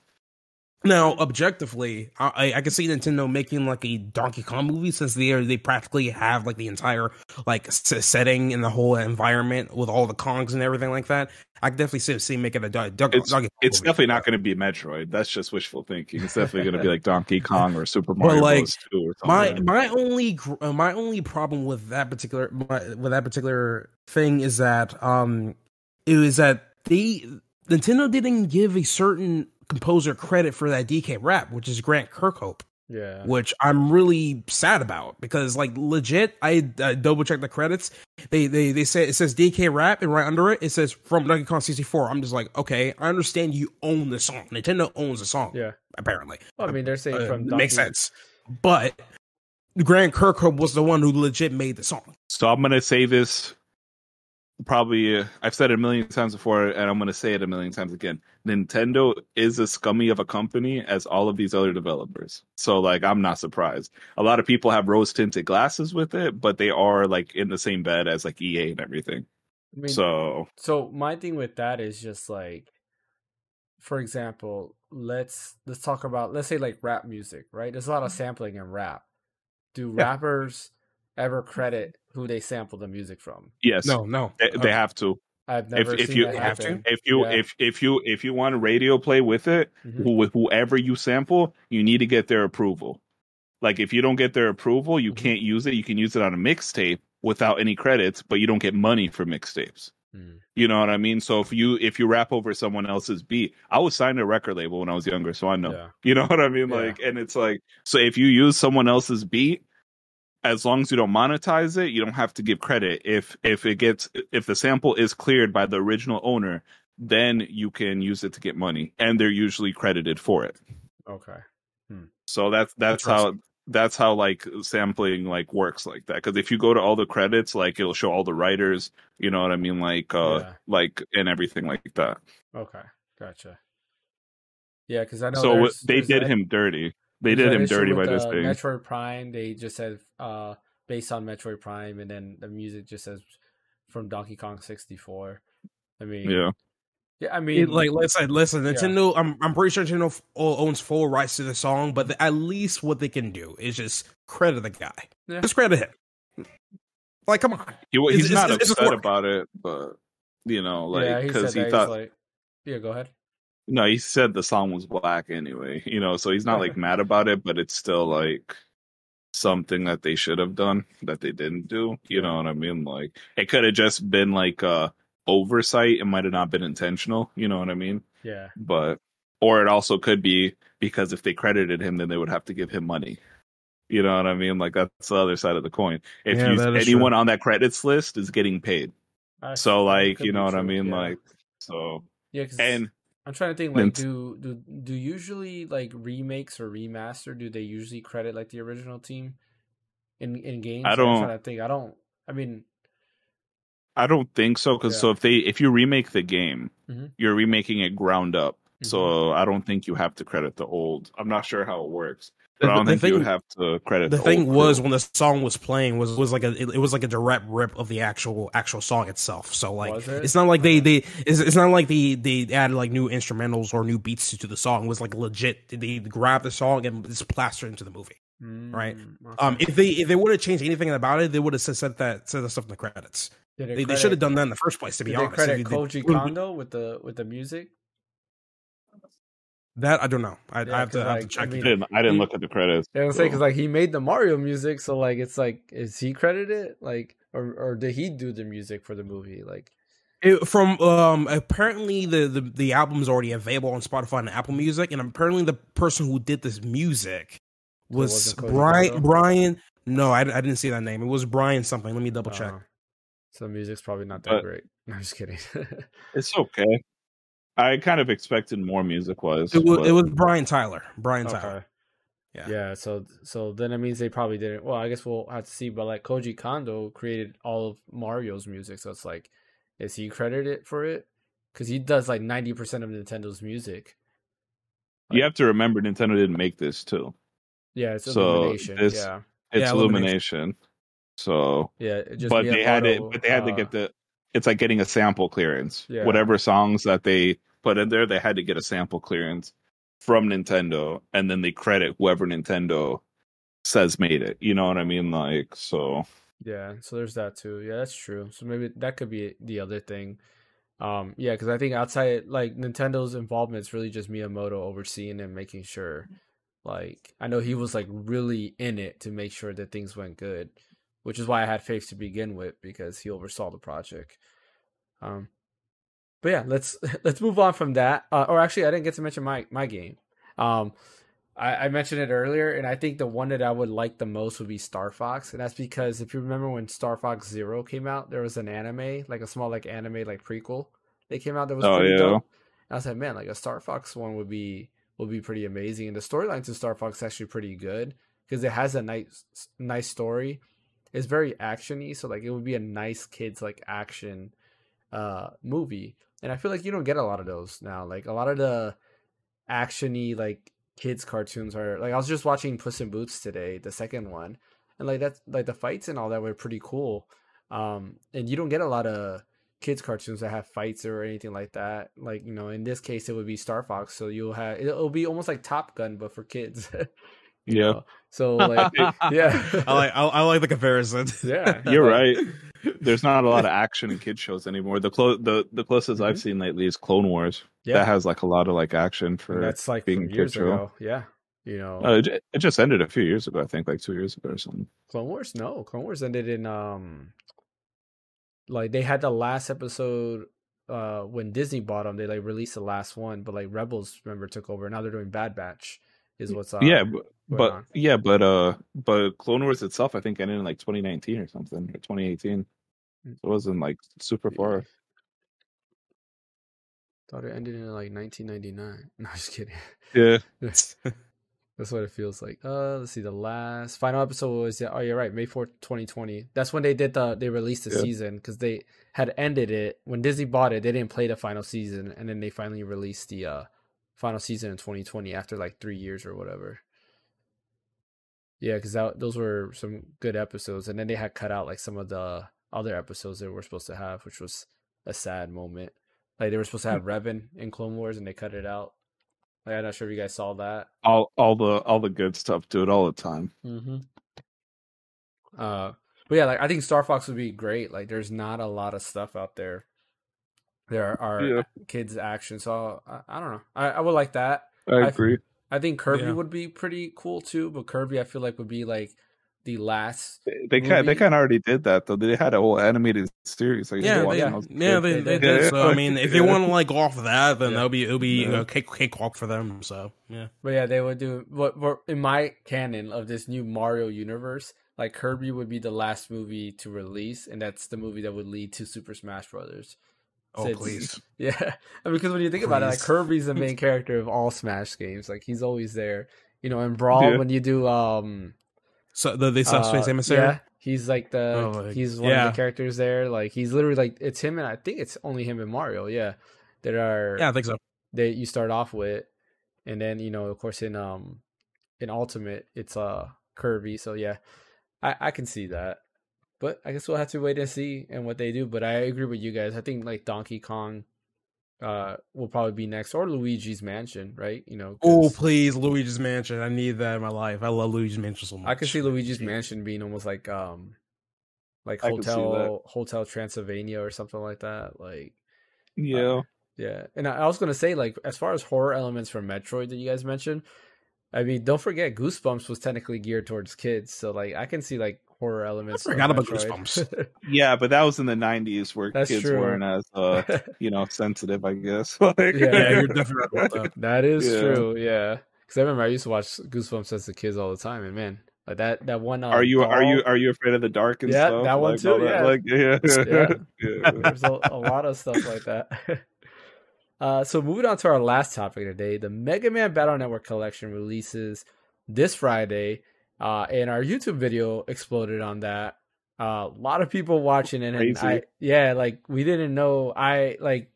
Now, objectively, I, I can see Nintendo making like a Donkey Kong movie since they are, they practically have like the entire like setting and the whole environment with all the Kongs and everything like that. I can definitely see, see making a Don- Don- It's- Donkey Kong It's movie. definitely not going to be Metroid. That's just wishful thinking. It's definitely going to be like Donkey <laughs> Kong or Super Mario like, Bros. 2 or something. my like my only uh, my only problem with that particular my, with that particular thing is that um it was that they Nintendo didn't give a certain composer credit for that DK rap, which is Grant Kirkhope. Yeah. which I'm really sad about because, like, legit, I uh, double checked the credits. They they they say it says DK Rap, and right under it it says from Donkey Kong 64. I'm just like, okay, I understand you own the song. Nintendo owns the song, Yeah. apparently. Well, I mean, they're saying Uh, from it makes sense, but Grant Kirkhope was the one who legit made the song. So I'm gonna say this. Probably, uh, I've said it a million times before, and I'm gonna say it a million times again. Nintendo is as scummy of a company as all of these other developers. So, like, I'm not surprised. A lot of people have rose tinted glasses with it, but they are like in the same bed as like EA and everything. I mean, so so my thing with that is just like, for example, let's let's talk about let's say like rap music, right? There's a lot of sampling in rap. Do Yeah. rappers ever credit who they sample the music from? yes, No, no. they, they have to. I've never if seen you that have to. If you Yeah. if if you if you want a radio play with it, Mhm. with whoever you sample, you need to get their approval. Like if you don't get their approval, you Mhm. can't use it. You can use it on a mixtape without any credits, but you don't get money for mixtapes. Mm. You know what I mean? So if you if you rap over someone else's beat, I was signed to a record label when I was younger, so I know. Yeah. You know what I mean? Yeah. Like, and it's like, so if you use someone else's beat, as long as you don't monetize it, you don't have to give credit. If if it gets if the sample is cleared by the original owner, then you can use it to get money, and they're usually credited for it. Okay. So that's that's how that's how like sampling like works like that. Because if you go to all the credits, like it'll show all the writers. You know what I mean? Like uh Yeah. like and everything like that. Okay. Gotcha. Yeah, because I know so they did that- him dirty. They did him dirty by with, this uh, thing. Metroid Prime, they just said uh based on Metroid Prime, and then the music just says from Donkey Kong 64. I mean, Yeah. yeah. I mean, It, like listen, listen. Nintendo, I'm I'm pretty sure Nintendo f- o- owns full rights to the song, but the, at least what they can do is just credit the guy. Yeah. Just credit him. Like, come on. He, he's it's- not it's upset work. about it, but you know, yeah, like he because said he, that. thought like, yeah, go ahead. No, he said the song was black anyway. <laughs> You know, so he's not like <laughs> mad about it, but it's still like something that they should have done that they didn't do. You know what I mean? Like it could have just been like uh oversight. It might have not been intentional. You know what I mean? Yeah, But or it also could be because if they credited him, then they would have to give him money. You know what I mean? Like that's the other side of the coin. If Yeah, you anyone true. on that credits list is getting paid. I- So like, you know what I mean? yeah. Like so yeah, and I'm trying to think. Like, do do do usually like remakes or remaster? Do they usually credit like the original team in in games? I don't- to think. I don't. I mean, I don't think so because Yeah. so if they if you remake the game, Mhm. you're remaking it ground up. Mm-hmm. So I don't think you have to credit the old. I'm not sure how it works, but The- I don't the think you thing- would have to credit The the, thing was crew. when the song was playing was was like a it, it was like a direct rip of the actual actual song itself. So like it? it's not like they they it's, it's not like they they added like new instrumentals or new beats to, to the song. It was like legit. They grabbed the song and just plastered into the movie. Right. mm, Um, if they if they would have changed anything about it, they would have said, said that said that stuff in the credits. Did They, they should have done that in the first place. To be Did they honest, credit If they- Koji Kondo with the with the music? That I don't know. I, Yeah, I have to, 'cause, I have to check. I I didn't, I didn't he- look at the credits. Yeah, I'm saying because like he made the Mario music, so like it's like is he credited like or or did he do the music for the movie? Like It- from um apparently the, the the album's already available on Spotify and Apple Music, and apparently the person who did this music was wasn't Brian Kondo? Brian. No, I, I didn't see that name. It was Brian something. Let me double check. uh, so the music's probably not that But- great. <laughs> No, I'm just kidding. <laughs> It's okay. I kind of expected more music wise. It was it was Brian Tyler. Brian okay. Tyler. Yeah. Yeah. So so then it means they probably didn't. Well, I guess we'll have to see. But like Koji Kondo created all of Mario's music, so it's like, is he credited for it? Because he does like ninety percent of Nintendo's music. you have to remember Nintendo didn't make this too. Yeah, it's So, Illumination. this- yeah, It's Yeah, Illumination. So yeah. it Just but they had it but they had to uh, get the it's like getting a sample clearance. Yeah. Whatever songs that they put in there, they had to get a sample clearance from Nintendo and then they credit whoever Nintendo says made it. You know what I mean? Like so Yeah, so there's that too. Yeah, that's true. So maybe that could be the other thing. Um, yeah, because I think outside like Nintendo's involvement is really just Miyamoto overseeing and making sure. Like I know he was like really in it to make sure that things went good, which is why I had faith to begin with because he oversaw the project. Um, but yeah, let's <laughs> let's move on from that. Uh, or actually, I didn't get to mention my my game. Um, I, I mentioned it earlier, and I think the one that I would like the most would be Star Fox, and that's because if you remember when Star Fox Zero came out, there was an anime, like a small like anime like prequel. They came out that was Oh, pretty yeah. dope. And I was like, man, like a Star Fox one would be would be pretty amazing, and the storyline to Star Fox is actually pretty good because it has a nice nice story. It's very actiony, so like it would be a nice kids like action uh movie, and I feel like you don't get a lot of those now. Like a lot of the actiony like kids cartoons are like I was just watching Puss in Boots today, the second one, and like that's like the fights and all that were pretty cool. Um, and you don't get a lot of kids cartoons that have fights or anything like that. Like you know, in this case, it would be Star Fox. So you'll have it'll be almost like Top Gun, but for kids. <laughs> you Yeah. know? So like, <laughs> yeah, I like I, I like the <laughs> comparison. yeah, You're like, right. There's not a lot of <laughs> action in kid shows anymore. The clo- the the closest I've Mhm. seen lately is Clone Wars. Yeah, That has like a lot of like action and for. that's like being a years kid show. ago. Yeah, you know, Uh, it, it just ended a few years ago. I think like two years ago or something. Clone Wars. No, Clone Wars ended in um, like they had the last episode uh when Disney bought them. They like released the last one, but like Rebels remember took over. Now they're doing Bad Batch. Is what's uh, yeah, but, but on. yeah, but uh, but Clone Wars itself, I think ended in like 2019 or something or 2018. Mm. It wasn't like super far. Thought it ended in like 1999. <laughs> No, just kidding. Yeah, <laughs> That's that's what it feels like. Uh, let's see. The last final episode was yeah. oh, you're right, May 4th, 2020. That's when they did the they released the Yeah. season because they had ended it when Disney bought it. They didn't play the final season, and then they finally released the uh final season in 2020 after like three years or whatever. Yeah, because those were some good episodes, and then they had cut out like some of the other episodes they were supposed to have, which was a sad moment. Like they were supposed to have Revan in Clone Wars, and they cut it out. Like I'm not sure if you guys saw that. all all the all the good stuff. Do it all the time. Mm-hmm. Uh, but yeah, like I think Star Fox would be great. Like, there's not a lot of stuff out there. There are Yeah. kids action, so I, I don't know. I, I would like that. I I- agree. I think Kirby Yeah. would be pretty cool too. But Kirby, I feel like would be like the last. They- They kind they kind of already did that though. They had a whole animated series. Like, Yeah, they, when I yeah, they, They they did. did. Yeah. So I mean, if they want to like go off of that, then Yeah. that'll be it'll be Yeah. a cake cakewalk for them. So yeah, But yeah, they would do. What, what in my canon of this new Mario universe, like Kirby would be the last movie to release, and that's the movie that would lead to Super Smash Brothers. Oh So please, <laughs> Yeah, I mean, because when you think about it, like Kirby's the main character of all Smash games. Like he's always there. You know, in Brawl Yeah. when you do um, so the the subspace uh, emissary. yeah, he's like the Oh, he's one yeah. of the characters there. Like he's literally like it's him and I think it's only him and Mario. Yeah, that are yeah, I think so. that you start off with, and then you know, of course, in um, in Ultimate, it's uh Kirby. So yeah, I I can see that, but I guess we'll have to wait and see and what they do. But I agree with you guys. I think like Donkey Kong, uh, will probably be next, or Luigi's Mansion, right? You know. Oh please, Luigi's Mansion. I need that in my life. I love Luigi's Mansion so much. I could see Luigi's Mansion being almost like um, like I Hotel Hotel Transylvania or something like that. Like Yeah, Yeah, and I I was gonna say, like, as far as horror elements from Metroid that you guys mentioned, I mean, don't forget Goosebumps was technically geared towards kids, so like I can see like horror elements. of forgot about Metroid. Goosebumps. <laughs> yeah, but that was in the '90s where That's kids true. weren't as uh, <laughs> you know sensitive. I guess. <laughs> Like- Yeah. yeah, you're definitely right that. that is Yeah. true. Yeah, because I remember I used to watch Goosebumps as a kid all the time, and man, like that that one. Um, Are you are you are you afraid of the dark and Yeah, stuff? that one Like, too, all yeah. Like yeah, Yeah. yeah. There's a, a lot of stuff like that. Uh, so moving on to our last topic today, the Mega Man Battle Network collection releases this Friday, uh, and our YouTube video exploded on that. Uh, a lot of people watching it, and I, yeah, like we didn't know. I like,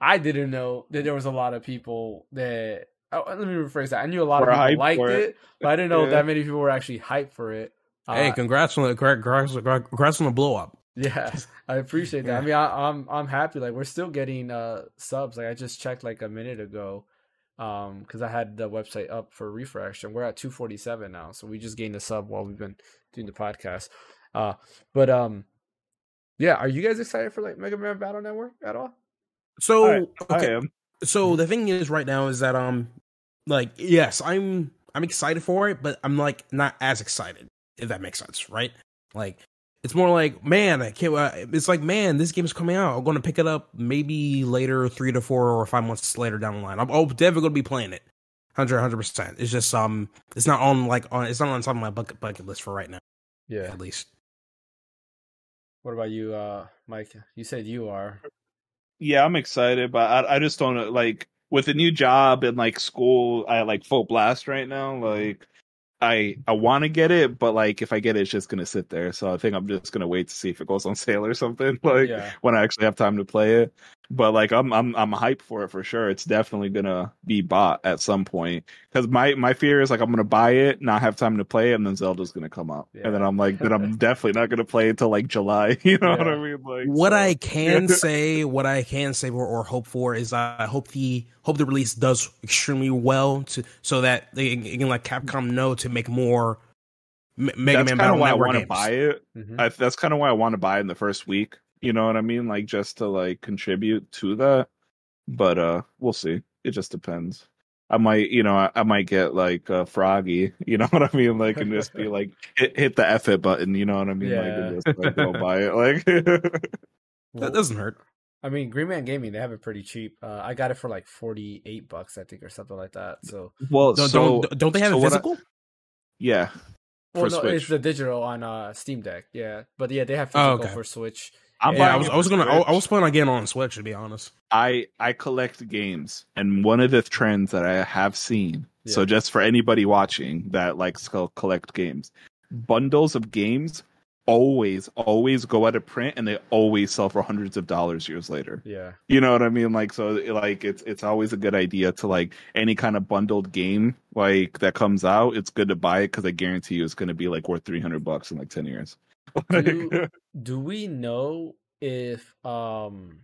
I didn't know that there was a lot of people that. Oh, let me rephrase that. I knew a lot Were of hyped people liked it, it. but I didn't know Yeah. that many people were actually hyped for it. Uh, Hey, congrats on the congrats, congrats on the blow up. yeah, <laughs> I appreciate that. I mean, I, I'm I'm happy. Like we're still getting uh subs. Like I just checked like a minute ago, um, because I had the website up for refresh, and we're at 247 now. So we just gained a sub while we've been doing the podcast. Uh, but um, yeah, are you guys excited for like Mega Man Battle Network at all? So I, okay, I am. so the thing is right now is that um like yes i'm i'm excited for it but i'm like not as excited if that makes sense right like it's more like man i can't uh, it's like man this game's coming out i'm gonna pick it up maybe later three to four or five months later down the line i'm, I'm definitely gonna be playing it 100 100% it's just um it's not on like on it's not on top of my bucket bucket list for right now Yeah. at least What about you, uh, Mike? You said you are. Yeah, I'm excited, but I I just don't like with a new job and like school. I like full blast right now. Like I I want to get it, but like if I get it, it's just gonna sit there. So I think I'm just gonna wait to see if it goes on <laughs> sale or something. Like Yeah. when I actually have time to play it. But like I'm I'm I'm hyped for it for sure. It's definitely gonna be bought at some point because my my fear is like I'm gonna buy it, not have time to play, it, and then Zelda's gonna come out, Yeah. and then I'm like, then I'm <laughs> definitely not gonna play until like July. <laughs> You know what I mean? Like what so- I can <laughs> say, what I can say or, or hope for is I hope the hope the release does extremely well to so that they can, they can let Capcom know to make more M- Mega that's Man kind of why I want to buy it. Mhm. I, that's kind of why I want to buy it in the first week. You know what I mean? Like just to like contribute to that. But uh we'll see. It just depends. I might, you know, I, I might get like uh, froggy. <laughs> You know what I mean? Like and just be <laughs> like hit, hit the F it button. You know what I mean? Like and just like go <laughs> buy it. Like That doesn't hurt. I mean, Green Man Gaming they have it pretty cheap. Uh, I got it for like forty eight bucks, I think, or something like that. So, well, Don't, so don't, don't they have so it what I- physical? yeah, well, For no, Switch. it's the digital on uh, Steam Deck. Yeah, but yeah, they have Oh, physical okay. for Switch. I'm yeah, I was, I was gonna, I, I was planning on getting on Switch to be honest. I I collect games, and one of the trends that I have seen. So just for anybody watching that likes to collect games, bundles of games always always go out of print, and they always sell for hundreds of dollars years later. Yeah, You know what I mean? Like so, like it's it's always a good idea to like any kind of bundled game like that comes out. It's good to buy it because I guarantee you it's going to be like worth three hundred bucks in like ten years. <laughs> Do- do we know if um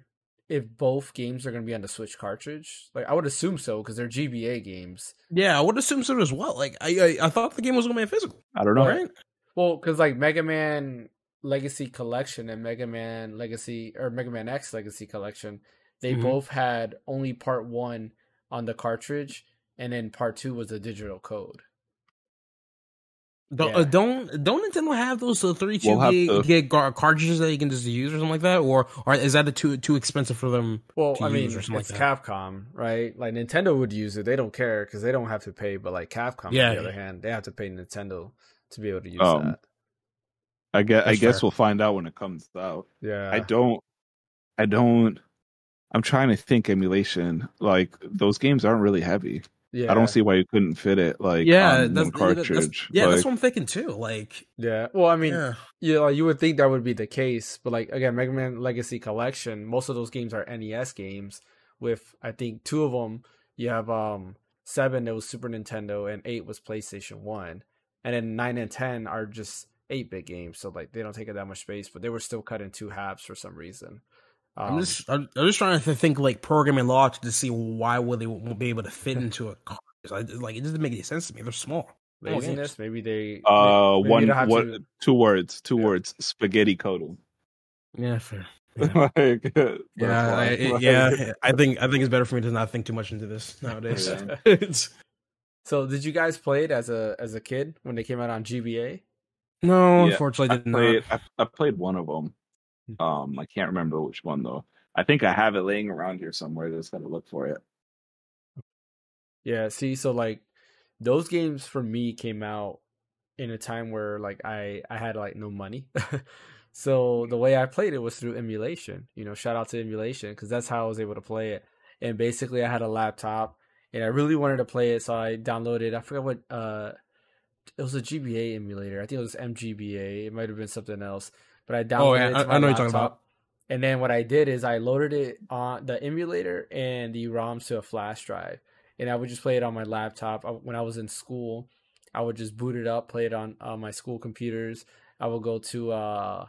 if both games are going to be on the Switch cartridge? Like, I would assume so because they're GBA games. Yeah, I would assume so as well. Like I, I, I thought the game was gonna be physical. I don't know. Right. Well, because like Mega Man Legacy Collection and Mega Man Legacy or Mega Man X Legacy Collection, they Mhm. both had only part one on the cartridge, and then part two was a digital code. Don't Yeah. uh, don't don't Nintendo have those uh, thirty two We'll gig, to- gig gar- cartridges that you can just use or something like that, or or is that a too too expensive for them? Well, to I mean, or something it's like that. Capcom, right? Like Nintendo would use it; they don't care because they don't have to pay. But like Capcom, Yeah. on the other hand, they have to pay Nintendo to be able to use Um, that. I guess I guess fair. we'll find out when it comes out. Yeah, I don't I don't I'm trying to think emulation. Like those games aren't really heavy. Yeah, I don't see why you couldn't fit it like yeah, on that's, one yeah, that's, cartridge. yeah, that's what I'm thinking too. Like, Yeah, well, I mean, yeah, you know, you would think that would be the case, but like again, Mega Man Legacy Collection, most of those games are NES games. With I think two of them, you have um seven that was Super Nintendo and eight was PlayStation One, and then nine and ten are just eight bit games, so like they don't take up that much space, but they were still cut in two halves for some reason. Um, I'm just I'm, I'm just trying to think like programming logic to see why will they won't be able to fit <laughs> into a car. I, like it doesn't make any sense to me. They're small. small games. laziness. Maybe they uh maybe one they what to- two words, two Yeah. words, spaghetti coding. Yeah, fair. <laughs> like, <laughs> Yeah. I, it- yeah. I think I think it's better for me to not think too much into this nowadays. Yeah. So did you guys play it as a as a kid when they came out on GBA? no, Yeah, unfortunately, I I did played not. I, I played one of them. Um I can't remember which one though. I think I have it laying around here somewhere. Just gotta look for it. Yeah, see, so like those games for me came out in a time where like I I had like no money. <laughs> so the way I played it was through emulation. You know, shout out to emulation because that's how I was able to play it. And basically I had a laptop and I really wanted to play it, so I downloaded I forgot what uh it was a GBA emulator. I think it was MGBA. It might have been something else. But I downloaded Oh, yeah, I- I know what you're talking laptop. about. And then what I did is I loaded it on the emulator and the ROMs to a flash drive and I would just play it on my laptop. When I was in school, I would just boot it up, play it on, on my school computers. I would go to uh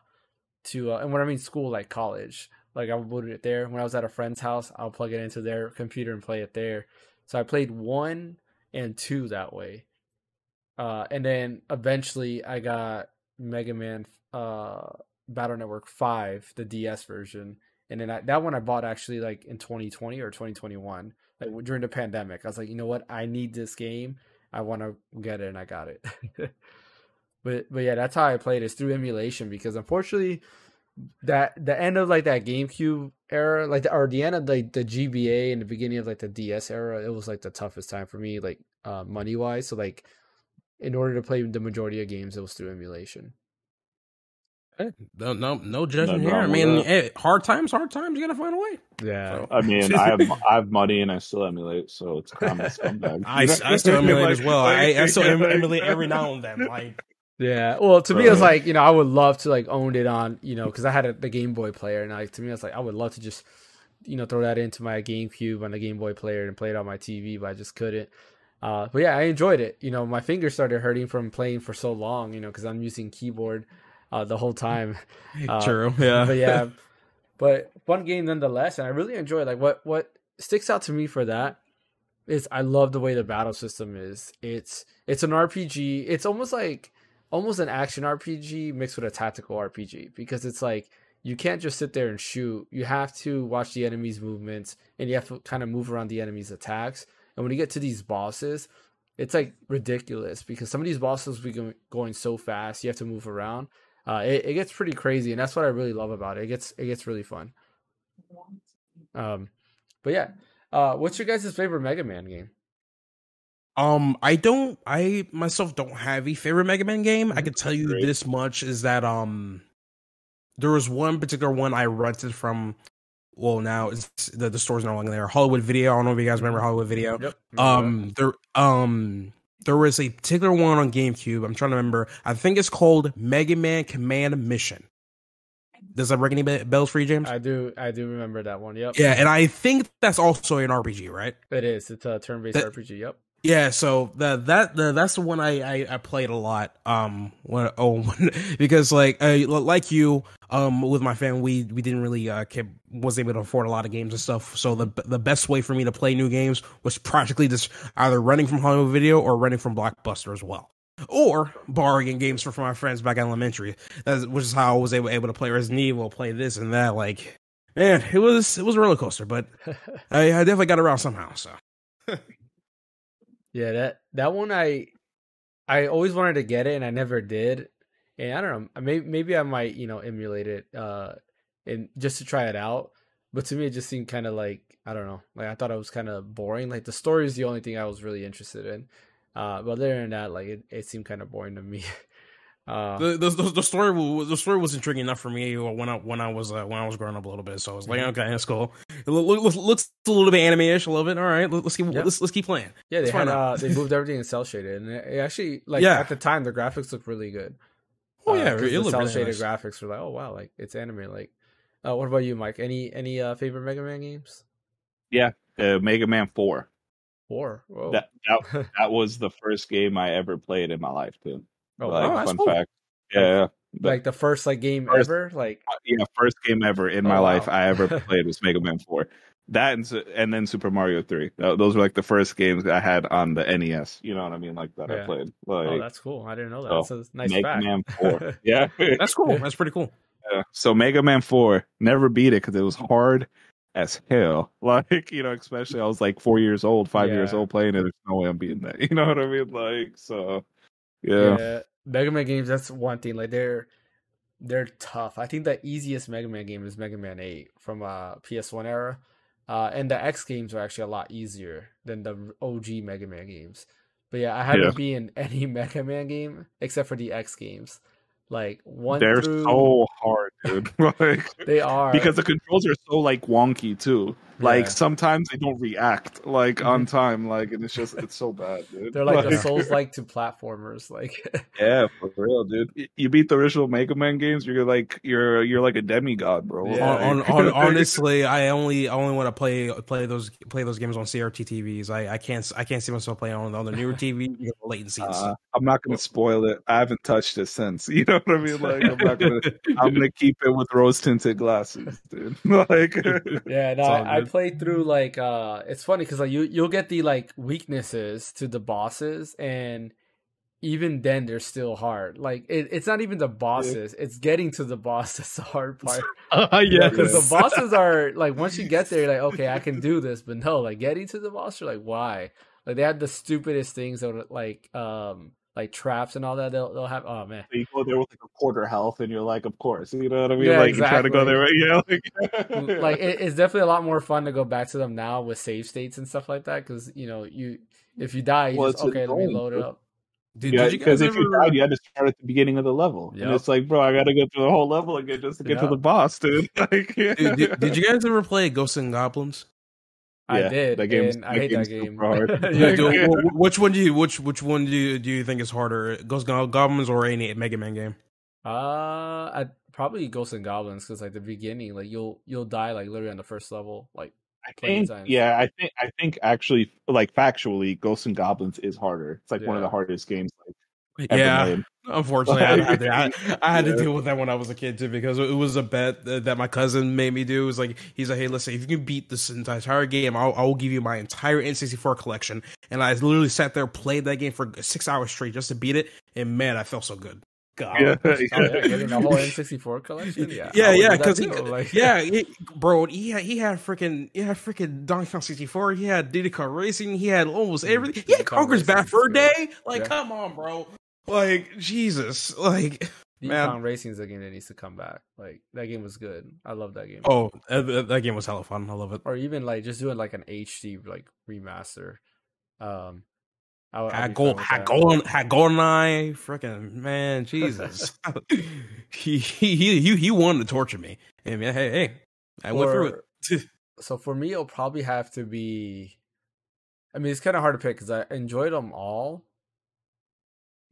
to uh, and when I mean school, like college, like I would boot it there. When I was at a friend's house, I'll plug it into their computer and play it there. So I played one and two that way, uh, and then eventually I got Mega Man uh Battle Network Five, the DS version, and then I, that one I bought actually like in 2020 or 2021 like during the pandemic. I was like, you know what? I need this game. I want to get it, and I got it. <laughs> but but yeah, that's how I played. Is through emulation because unfortunately, that the end of like that GameCube era, like the, or the end of like the GBA and the beginning of like the DS era, it was like the toughest time for me, like uh, money wise. So like, in order to play the majority of games, it was through emulation. Hey, no, no, no judgment Nothing here. I mean, hey, hard times, hard times. You gotta find a way. Yeah. I mean, <laughs> I have I have money and I still emulate, so it's kind of a scumbag. <laughs> <laughs> I, I still emulate Like- as well. like- I, I still em- like- emulate every now and then. Like, Yeah. Well, to me, it's like you know, I would love to like own it on you know because I had a, the Game Boy player, and like to me, it's like I would love to just you know throw that into my GameCube on the Game Boy player and play it on my TV, but I just couldn't. Uh, but yeah, I enjoyed it. You know, my fingers started hurting from playing for so long. You know, because I'm using keyboard uh, the whole time. <laughs> Uh, True. Yeah. But yeah, <laughs> but fun game nonetheless, and I really enjoy. Like what what sticks out to me for that is I love the way the battle system is. It's it's an RPG. It's almost like almost an action RPG mixed with a tactical RPG because it's like you can't just sit there and shoot. You have to watch the enemy's movements and you have to kind of move around the enemy's attacks. And when you get to these bosses, it's like ridiculous because some of these bosses be going so fast. You have to move around. Uh, it, it gets pretty crazy, and that's what I really love about it. It gets it gets really fun. Um, but yeah, uh, what's your guys' favorite Mega Man game? Um, I don't. I myself don't have a favorite Mega Man game. I Mhm. can tell you Great. this much: is that um, there was one particular one I rented from. Well, now it's the the store's no longer there. Hollywood Video. I don't know if you guys remember Hollywood Video. Yep. Um, there um there was a particular one on GameCube. I'm trying to remember. I think it's called Mega Man Command Mission. Does that ring any bells for you, James? I do I do remember that one. Yep. yeah, and I think that's also an RPG, right? It is. It's a turn-based That- RPG. Yep. Yeah, so the, that the, that's the one I, I, I played a lot. Um, when <laughs> oh, when, because like uh, like you, um, with my family, we we didn't really uh kept, was able to afford a lot of games and stuff. So the the best way for me to play new games was practically just either running from Hollywood Video or running from Blockbuster as well, or borrowing games from, from my friends back in elementary. That's which is how I was able able to play Resident Evil, play this and that. Like, man, it was it was a roller coaster, but <laughs> I, I definitely got around somehow. So. <laughs> yeah, that that one I I always wanted to get it and I never did. And I don't know, maybe maybe I might, you know, emulate it uh and just to try it out. But to me it just seemed kind of like I don't know, like I thought it was kind of boring. Like the story is the only thing I was really interested in. Uh but other than that, like it, it seemed kind of boring to me. <laughs> Uh the, the the story was the story was intriguing enough for me when I when I was uh, when I was growing up a little bit. So I was like, okay, that's cool. It loo- loo- looks a little bit anime-ish, a little bit. All right, let- let's keep Yeah. let's let's keep playing. Yeah, they had uh, they moved everything in cell shaded, and it, it actually like Yeah. at the time the graphics looked really good. Oh Uh, yeah, 'cause it the looked cell really shaded nice. graphics were like, oh wow, like it's anime. Like, uh, what about you, Mike? Any any uh, favorite Mega Man games? Uh, Mega Man Four. Four. Whoa. That, that <laughs> that was the first game I ever played in my life too. oh, like wow. that's fun cool. fact. Yeah, but- like the first like game First- ever. Like, uh, yeah, first game ever in Oh, my wow. life I ever <laughs> played was Mega Man Four. That and, and then Super Mario Three. Those were like the first games I had on the NES. You know what I mean? Like that Yeah. I played. oh, Like that's cool. I didn't know that. Oh, That's a nice Mega fact. Man <laughs> Four. yeah. That's cool. That's pretty cool. <laughs> Yeah. So Mega Man Four never beat it because it was hard as hell. Like you know, especially I was like four years old, five years old playing it. There's no way I'm beating that. You know what I mean? Like so, yeah. yeah. Mega Man games. That's one thing. Like they're they're tough. I think the easiest Mega Man game is Mega Man Eight from uh PS1 era. Uh, and the X games are actually a lot easier than the OG Mega Man games. But yeah, I haven't Yeah. been in <laughs> any Mega Man game except for the X games. Like one They're through so hard, dude. <laughs> like they are because the controls are so like wonky too. Like Yeah. sometimes they don't react like on time. Like and it's just it's so bad, dude. <laughs> they're like the Souls like to platformers. Like <laughs> Yeah, for real, dude. You beat the original Mega Man games, you're like you're you're like a demigod, bro. Yeah. On, on, on, <laughs> honestly, I only I only want to play play those play those games on CRT TVs. I, I can't I can't see myself playing on, on the newer TV because of latencies. Uh, I'm not gonna spoil it. I haven't touched it since. You know what I mean? Like I'm not gonna. I'm gonna keep it with rose tinted glasses, dude. like Yeah, no, I, I good. Played through like uh it's funny because like you you'll get the like weaknesses to the bosses and even then they're still hard. Like it, it's not even the bosses, it's getting to the boss <laughs> that's the hard part. <laughs> yeah, because the <laughs> bosses are like once you get there, you're like okay, I can do this, but no, like getting to the boss, you're like why? Like they had the stupidest things that would like um like traps and all that. They'll they'll have oh man, you go there with like a quarter health, and you're like, of course, you know what I mean? Yeah, like you try to go there, right? <laughs> yeah, like, like it, it's definitely a lot more fun to go back to them now with save states and stuff like that because you know you if you die you Well, just it's okay let me load it up Did, yeah, you guys because if you ever- died, you had to start at the beginning of the level, and it's like, bro, I got to go through the whole level again just to get to the boss, dude. <laughs> Like, yeah. did, did, did you guys ever play Ghosts and Goblins? I Yeah, did that game's- and I hate that game super hard. <laughs> Yeah, Yeah, do- Yeah. wh- which one do you which which one do you, do you think is harder, Ghosts and Goblins or any Mega Man game? uh I, probably Ghosts and Goblins because like the beginning, like you'll you'll die like literally on the first level, like I think, yeah, I think, I think actually, like factually, Ghosts and Goblins is harder. It's like one of the hardest games like ever Yeah, made. Unfortunately, I, had to, I, <laughs> I had to deal with that when I was a kid too because it was a bet that that my cousin made me do. It was like he's like, "Hey, listen, if you can beat this entire game, I'll, I will give you my entire N64 collection." And I literally sat there, played that game for six hours straight just to beat it, and man, I felt so good. God. Yeah, yeah, getting the whole <laughs> N64 collection. Yeah, Yeah, I yeah, because too, like- yeah, <laughs> he, bro, he had he had freaking he had freaking Donkey Kong 64. He had Diddy Kong Racing. He had almost mm, everything. He had Kong Conker's Racing Bad is Fur. Day. Like, Yeah. come on, bro. Like, Jesus. Like, Man. Racing is a game that needs to come back. Like that game was good. I love that game. oh, that, game was hella fun. I love it. Or even like just doing like an HD like remaster. Um, I, would- I'd Had be gold, fine with had that. had GoldenEye. Freaking man, <laughs> Jesus. <laughs> he, he he he wanted to torture me. And man, hey hey, I went through it. so for me, it'll probably have to be. I mean, it's kind of hard to pick because I enjoyed them all,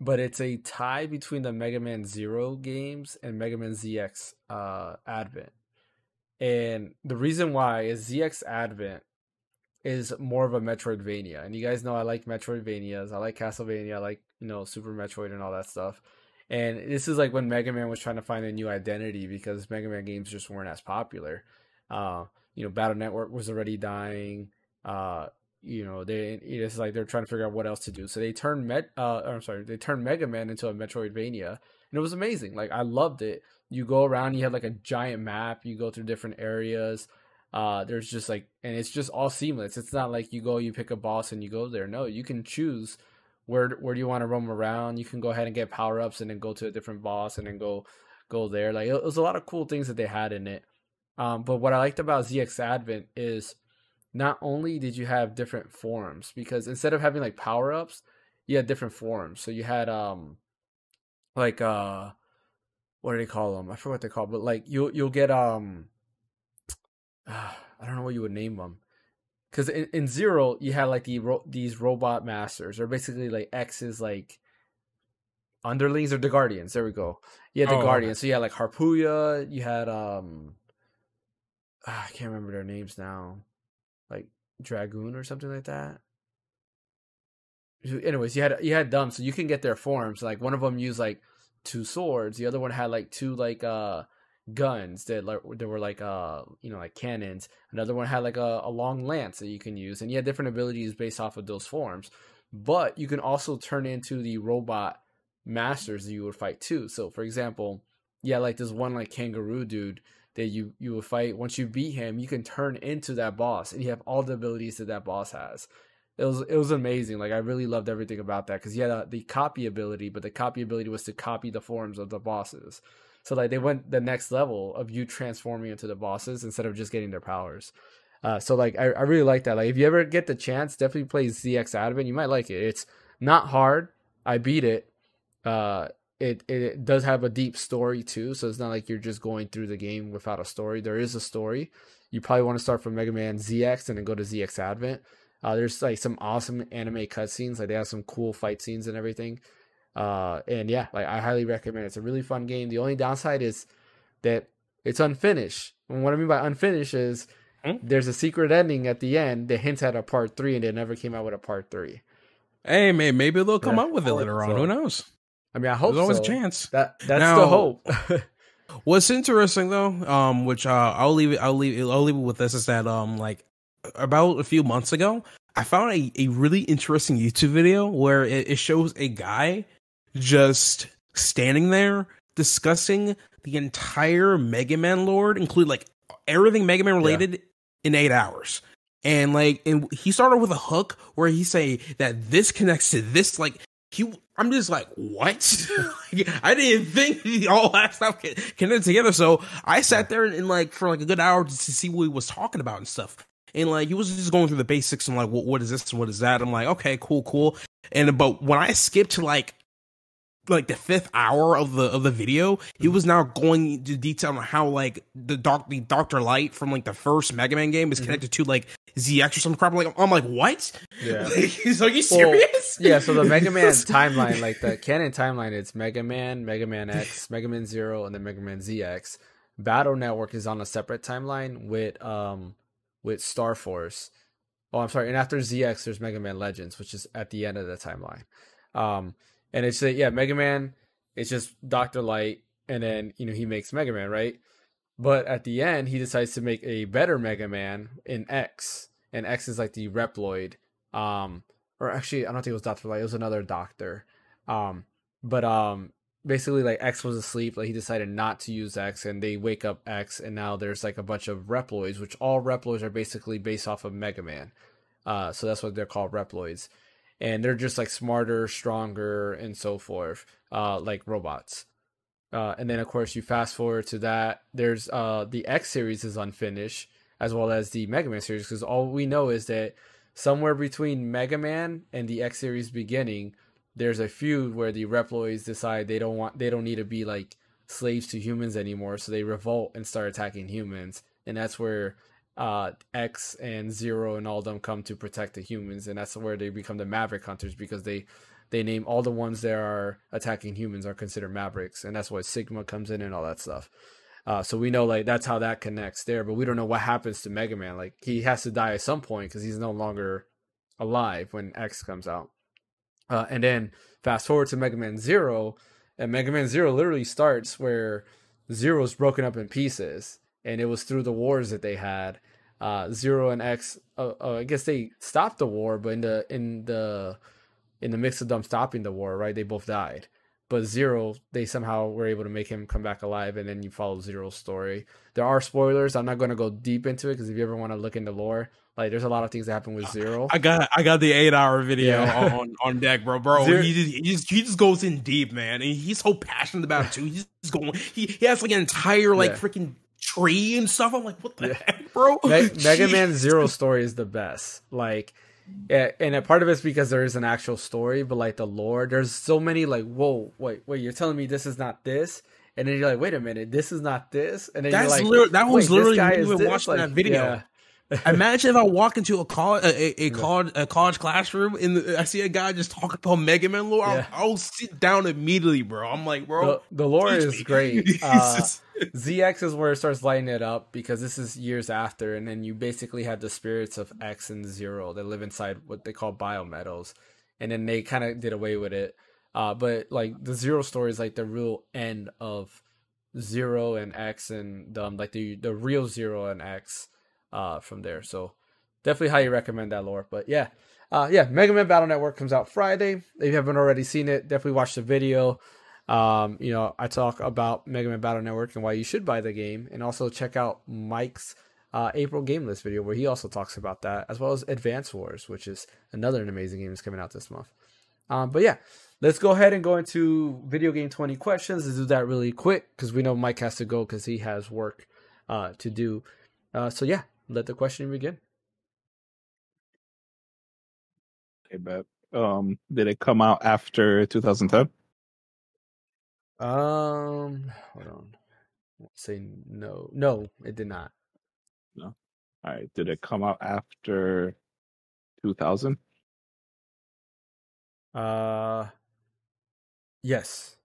but it's a tie between the Mega Man Zero games and Mega Man ZX uh, Advent. And the reason why is ZX Advent is more of a Metroidvania, and you guys know I like Metroidvanias. I like Castlevania. I like you know Super Metroid and all that stuff. And this is like when Mega Man was trying to find a new identity because Mega Man games just weren't as popular. Uh, you know, Battle Network was already dying. Uh, you know, they it's like they're trying to figure out what else to do. So they turned Met, uh, I'm sorry, they turned Mega Man into a Metroidvania, and it was amazing. Like I loved it. You go around, you have like a giant map. You go through different areas. Uh, there's just like, and it's just all seamless. It's not like you go, you pick a boss, and you go there. No, you can choose where where do you want to roam around. You can go ahead and get power ups, and then go to a different boss, and then go go there. Like it was a lot of cool things that they had in it. Um, but what I liked about ZX Advent is not only did you have different forms, because instead of having like power ups, you had different forms. So you had um like uh what do they call them? I forget what they call, but like you'll you'll get um <sighs> I don't know what you would name them. Because in, in Zero, you had like the ro- these robot masters, or basically like X's like underlings or the Guardians. There we go. Yeah, the Oh, okay. Guardians. So you had like Harpuia. You had um, <sighs> I can't remember their names now, like Dragoon or something like that. Anyways, you had you had them, so you can get their forms. Like one of them used like two swords. The other one had like two like uh guns that like that were like uh you know like cannons. Another one had like a, a long lance that you can use, and you had different abilities based off of those forms. But you can also turn into the robot masters that you would fight too. So for example, yeah, like this one like kangaroo dude that you you would fight. Once you beat him, you can turn into that boss, and you have all the abilities that that boss has. It was it was amazing. Like I really loved everything about that because you had uh, the copy ability, but the copy ability was to copy the forms of the bosses. So like they went the next level of you transforming into the bosses instead of just getting their powers. Uh, so like I, I really like that. Like if you ever get the chance, definitely play ZX Advent. You might like it. It's not hard. I beat it. Uh, it it does have a deep story too, so it's not like you're just going through the game without a story. There is a story. You probably want to start from Mega Man ZX and then go to ZX Advent. Uh, there's like some awesome anime cutscenes. Like they have some cool fight scenes and everything. Uh, and yeah, like I highly recommend. it. It's a really fun game. The only downside is that it's unfinished. And what I mean by unfinished is Hmm? there's a secret ending at the end that hints at a part three, and they never came out with a part three. Hey, may- maybe they'll come Yeah, out with it later on. so. Who knows? I mean, I hope There's always so. a chance. That that's Now- the hope. <laughs> <laughs> What's interesting though, um, which uh, I'll leave it, I'll leave, it- I'll leave it with this is that um, like about a few months ago, I found a, a really interesting YouTube video where it, it shows a guy just standing there discussing the entire Mega Man lore, include like everything Mega Man related in eight hours. And like, and he started with a hook where he say that this connects to this. Like, he, I'm just like, what? <laughs> I didn't think <laughs> all that stuff con- connected together. So I sat there and, like for like a good hour to see what he was talking about and stuff. And like he was just going through the basics and like, what, what is this and what is that? I'm like, okay, cool, cool. And but when I skipped to like like the fifth hour of the of the video, he was now going into detail on how like the doc the Doctor Light from like the first Mega Man game is connected to like ZX or some crap. I'm like I'm like what? Yeah. <laughs> Like, are you Well, serious? yeah, so the Mega Man <laughs> timeline, like the canon timeline, it's Mega Man, Mega Man X, Mega Man Zero, and then Mega Man ZX. Battle Network is on a separate timeline with um with Star Force. Oh, I'm sorry. And after ZX, there's Mega Man Legends, which is at the end of the timeline. Um, and it's like, yeah, Mega Man. It's just Doctor Light, and then you know he makes Mega Man, right? But at the end, he decides to make a better Mega Man in X, and X is like the Reploid. Um, or actually, I don't think it was Doctor Light. It was another doctor. Um, but um, basically, like X was asleep. Like he decided not to use X, and they wake up X, and now there's like a bunch of Reploids, which all Reploids are basically based off of Mega Man. Uh, so that's what they're called, Reploids, and they're just like smarter, stronger, and so forth, uh, like robots. Uh, and then of course you fast forward to that. There's uh the X series is unfinished as well as the Mega Man series because all we know is that somewhere between Mega Man and the X series beginning, there's a feud where the Reploids decide they don't want they don't need to be like slaves to humans anymore, so they revolt and start attacking humans, and that's where uh, X and Zero and all them come to protect the humans, and that's where they become the Maverick Hunters because they they name all the ones that are attacking humans are considered Mavericks, and that's why Sigma comes in and all that stuff. Uh, so we know like that's how that connects there, but we don't know what happens to Mega Man. Like he has to die at some point because he's no longer alive when X comes out. Uh, and then fast forward to Mega Man Zero, and Mega Man Zero literally starts where Zero is broken up in pieces, and it was through the wars that they had. Uh, Zero and X, uh, uh, I guess they stopped the war, but in the in the in the mix of them stopping the war, right, they both died. But Zero, they somehow were able to make him come back alive, and then you follow Zero's story. There are spoilers. I'm not going to go deep into it because if you ever want to look into lore, like there's a lot of things that happen with Zero. I got I got the eight hour video Yeah. on, on deck, bro. Bro, Zero- he, just, he just he just goes in deep, man, and he's so passionate about it too. He's going. He, he has like an entire like Yeah. freaking tree and stuff. I'm like, what the Yeah. heck, bro? <laughs> Me- <laughs> Mega Man Zero story is the best. Like, yeah, and a part of it's because there is an actual story, but like the lore, there's so many like, whoa, wait, wait, you're telling me this is not this, and then you're like, wait a minute, this is not this, and then That's you're like, literally- that was literally me is when this? watching Like, that video. yeah. Imagine if I walk into a college a, a, a college a college classroom and I see a guy just talking about Mega Man lore. Yeah. I'll, I'll sit down immediately, bro. I'm like, bro, The, the lore is me. great. <laughs> Uh, ZX is where it starts lighting it up because this is years after, and then you basically have the spirits of X and Zero that live inside what they call biometals, and then they kind of did away with it. Uh, but like the Zero story is like the real end of Zero and X and um, like the the real Zero and X uh, from there. So definitely highly recommend that lore. But yeah, uh, yeah, Mega Man Battle Network comes out Friday. If you haven't already seen it, definitely watch the video. Um, you know, I talk about Mega Man Battle Network and why you should buy the game, and also check out Mike's uh, April game list video where he also talks about that, as well as Advance Wars, which is another amazing game that's coming out this month. Um, but yeah, let's go ahead and go into video game 20 questions. Let's do that really quick because we know Mike has to go because he has work uh, to do. Uh, so yeah, let the question begin. Okay, bet. Um, did it come out after 2010? Um, hold on. Say no. No, it did not. No. All right. Did it come out after 2000? Uh, yes.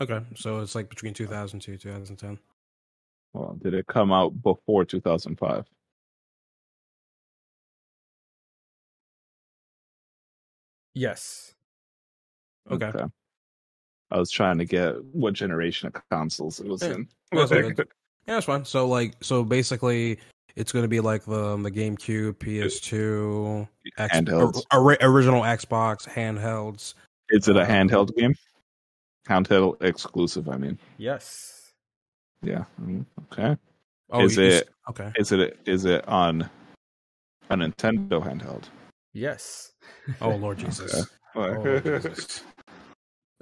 okay, so it's like between 2002 2010. Well, did it come out before 2005? Yes. Okay. I was trying to get what generation of consoles it was Yeah. in. That's all. Yeah, that's fine. So like, so basically, it's going to be like the the GameCube, PS2, X, Handhelds. or- original Xbox handhelds. Is it a uh, handheld game? Handheld exclusive, I mean. Yes. Yeah. Okay. Oh, Is you- it- okay? Is it is it on a Nintendo handheld? Yes. Oh <laughs> Lord Jesus! Okay. Oh, Lord Jesus.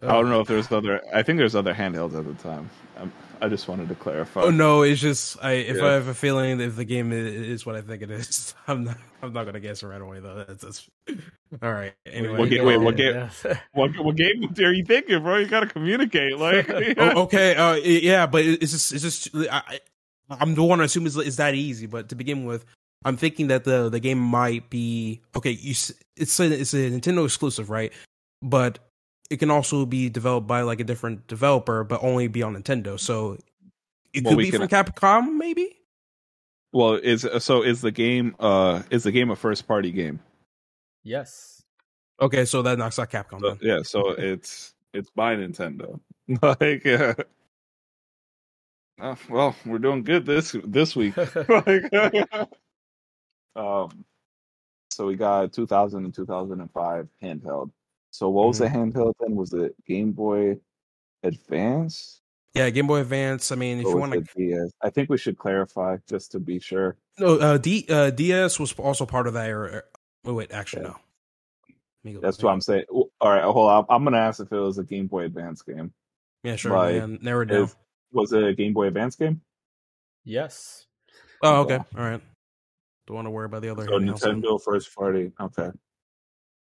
I don't know if there's other. I think there's other handhelds at the time. Um, I just wanted to clarify. Oh no, it's just I if Yeah. I have a feeling that if the game is what I think it is, <laughs> I'm not I'm not gonna guess it right away though. That's, that's all right. Anyway, What ga- wait, what game- Yeah. <laughs> What, what game are you thinking, bro? You gotta communicate. Like, oh, okay, uh, yeah, but it's just it's just I, I- I'm the one to assume is is that easy. But to begin with, I'm thinking that the the game might be okay. You it's a it's a Nintendo exclusive, right? But it can also be developed by like a different developer, but only be on Nintendo. So it Well, could be can- from Capcom, maybe. Well, is so is the game uh is the game a first party game? Yes. Okay, so that knocks out Capcom. So, Then. yeah, so it's it's by Nintendo. <laughs> like, uh, oh, well, we're doing good this this week. <laughs> like, <laughs> um, so we got 2000 and 2005 handheld. So what was the handheld then? Was it Game Boy Advance? Yeah, Game Boy Advance. I mean, if Or you want to, DS? I think we should clarify just to be sure. no, uh, D uh, DS was also part of that era. Oh wait, actually Yeah. no. Let That's what I'm saying. All right, hold on. I'm gonna ask if it was a Game Boy Advance game. Yeah, sure. Like, man. Narrow it down. Is- was it a Game Boy Advance game? Yes. Oh, okay. okay. All right. Don't want to worry about the other. So. Nintendo first party. Okay.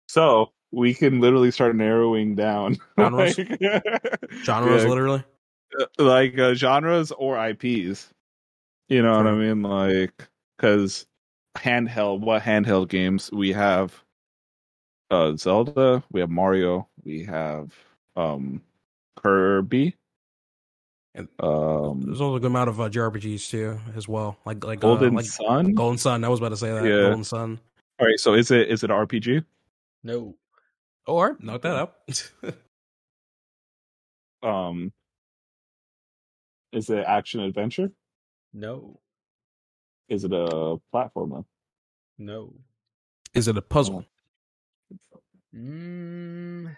So we can literally start narrowing down <laughs> Genres? like, <laughs> genres, Yeah, literally. like uh, genres or IPs. You know what I mean? Like, because handheld, what handheld games we have? Uh, Zelda. We have Mario. We have um Kirby. And Um, There's also a good amount of uh, JRPGs too, as well. Like like Golden uh, like Sun. Golden Sun. I was about to say that. Yeah. Golden Sun. All right. So is it is it RPG? No. Or. Knock that up. <laughs> Um, is it action adventure? No. Is it a platformer? No. Is it a puzzle? Mm,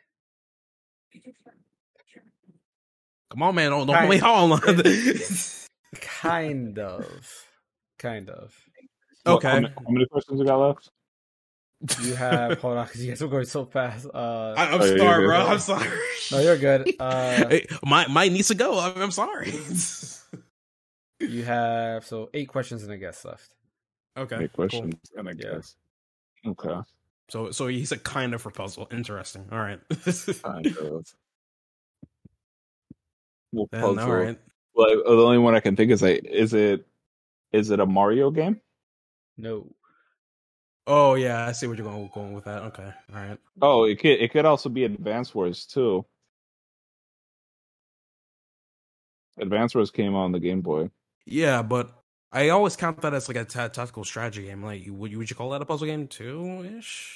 Come on, man. Don't, don't Kind- wait. Hold on. <laughs> kind of. Kind of. Okay. How many, how many questions we got left? You have hold on because you guys are going so fast. Uh, I, I'm Oh, sorry, yeah, bro. yeah. I'm sorry. no, you're good. <laughs> Uh, Hey, my mine needs to go. I'm, I'm sorry. <laughs> you have so eight questions and a guess left. okay. Any cool. questions? And I Yeah. guess. Okay. So so he's a kind of for puzzle. Interesting. All right. Kind of. Well, then, puzzle. all right. Well, uh, the only one I can think is like, is it is it a Mario game? No. Oh yeah, I see what you're going going with that. Okay. All right. Oh, it could it could also be Advance Wars too. Advance Wars came on the Game Boy. Yeah, but I always count that as like a tactical strategy game. Like, you, would you would you call that a puzzle game too? Ish.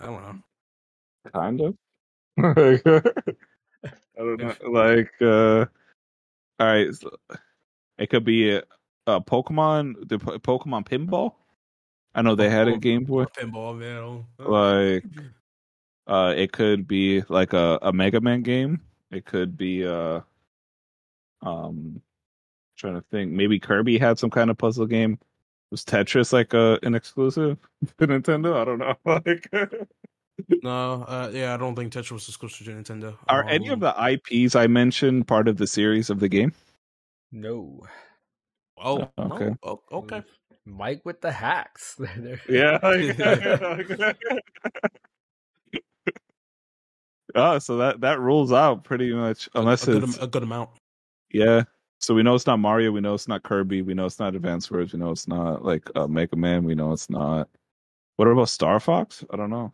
I don't know. kind of. <laughs> I don't know. Like, uh, all right, so it could be a, a Pokemon, the Po- Pokemon Pinball. I know they had a Game Boy. Pinball, man. Like, uh, it could be like a, a Mega Man game. It could be uh, um, trying to think. Maybe Kirby had some kind of puzzle game. Was Tetris like a an exclusive <laughs> to Nintendo? I don't know. <laughs> Like, <laughs> no, uh, yeah, I don't think Tetris was exclusive to Nintendo. are any of Um, the IPs I mentioned part of the series of the game? No. Oh, Okay. okay. Oh, okay. Mike with the hacks. <laughs> Yeah. oh, <laughs> <laughs> so that that rules out pretty much, unless a, good, it's am- a good amount. yeah. So we know it's not Mario. We know it's not Kirby. We know it's not Advance Wars. We know it's not like uh, Mega Man. We know it's not. What about Star Fox? I don't know.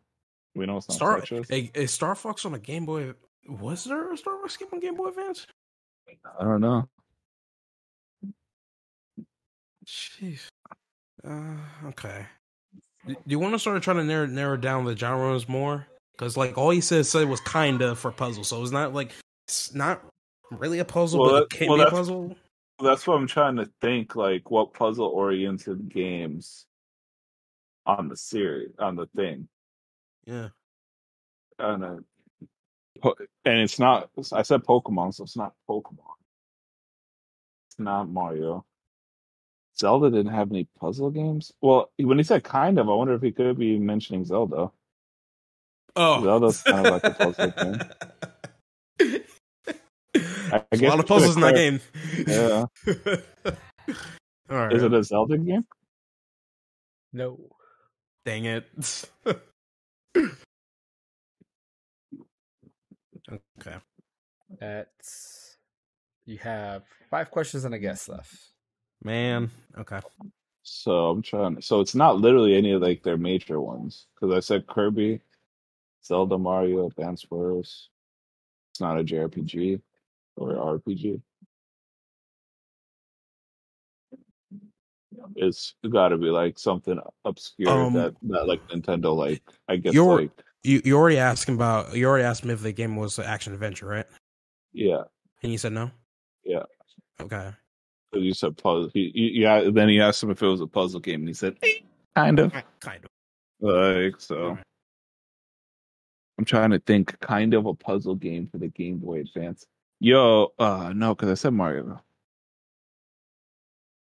We know it's not Star Tetris. a, a Star Fox on a Game Boy. Was there a Star Fox game on Game Boy Advance? I don't know. Jeez. Uh, okay. Do you want to start trying to narrow narrow down the genres more? Because like all he said said was kinda for puzzle, so it's not like it's not really a puzzle, Well, but that- it can well, be a puzzle. That's what I'm trying to think. Like what puzzle oriented games on the series on the thing. Yeah. and uh, po- and it's not. I said Pokemon, so it's not Pokemon. It's not Mario. Zelda didn't have any puzzle games. Well, when he said kind of, I wonder if he could be mentioning Zelda. Oh, Zelda's kind of like a puzzle game. I There's a guess lot of we puzzles in that game. Yeah, <laughs> All right. is it a Zelda game? No. Dang it. <laughs> okay. That's you have five questions and a guess left. Man. Okay. So I'm trying. So it's not literally any of like their major ones because I said Kirby, Zelda, Mario, Advance Wars. It's not a JRPG or RPG. It's got to be like something obscure Um, that that like Nintendo like. I guess You're- like You you already asked him about you already asked him if the game was an action adventure, right? yeah. And you said no. Yeah. Okay. 'Cause You said puzzle. He, he, yeah. Then he asked him if it was a puzzle game, and he said "Eh, kind of Kind of. like so. Alright. I'm trying to think kind of a puzzle game for the Game Boy Advance. Yo, uh no, because I said Mario.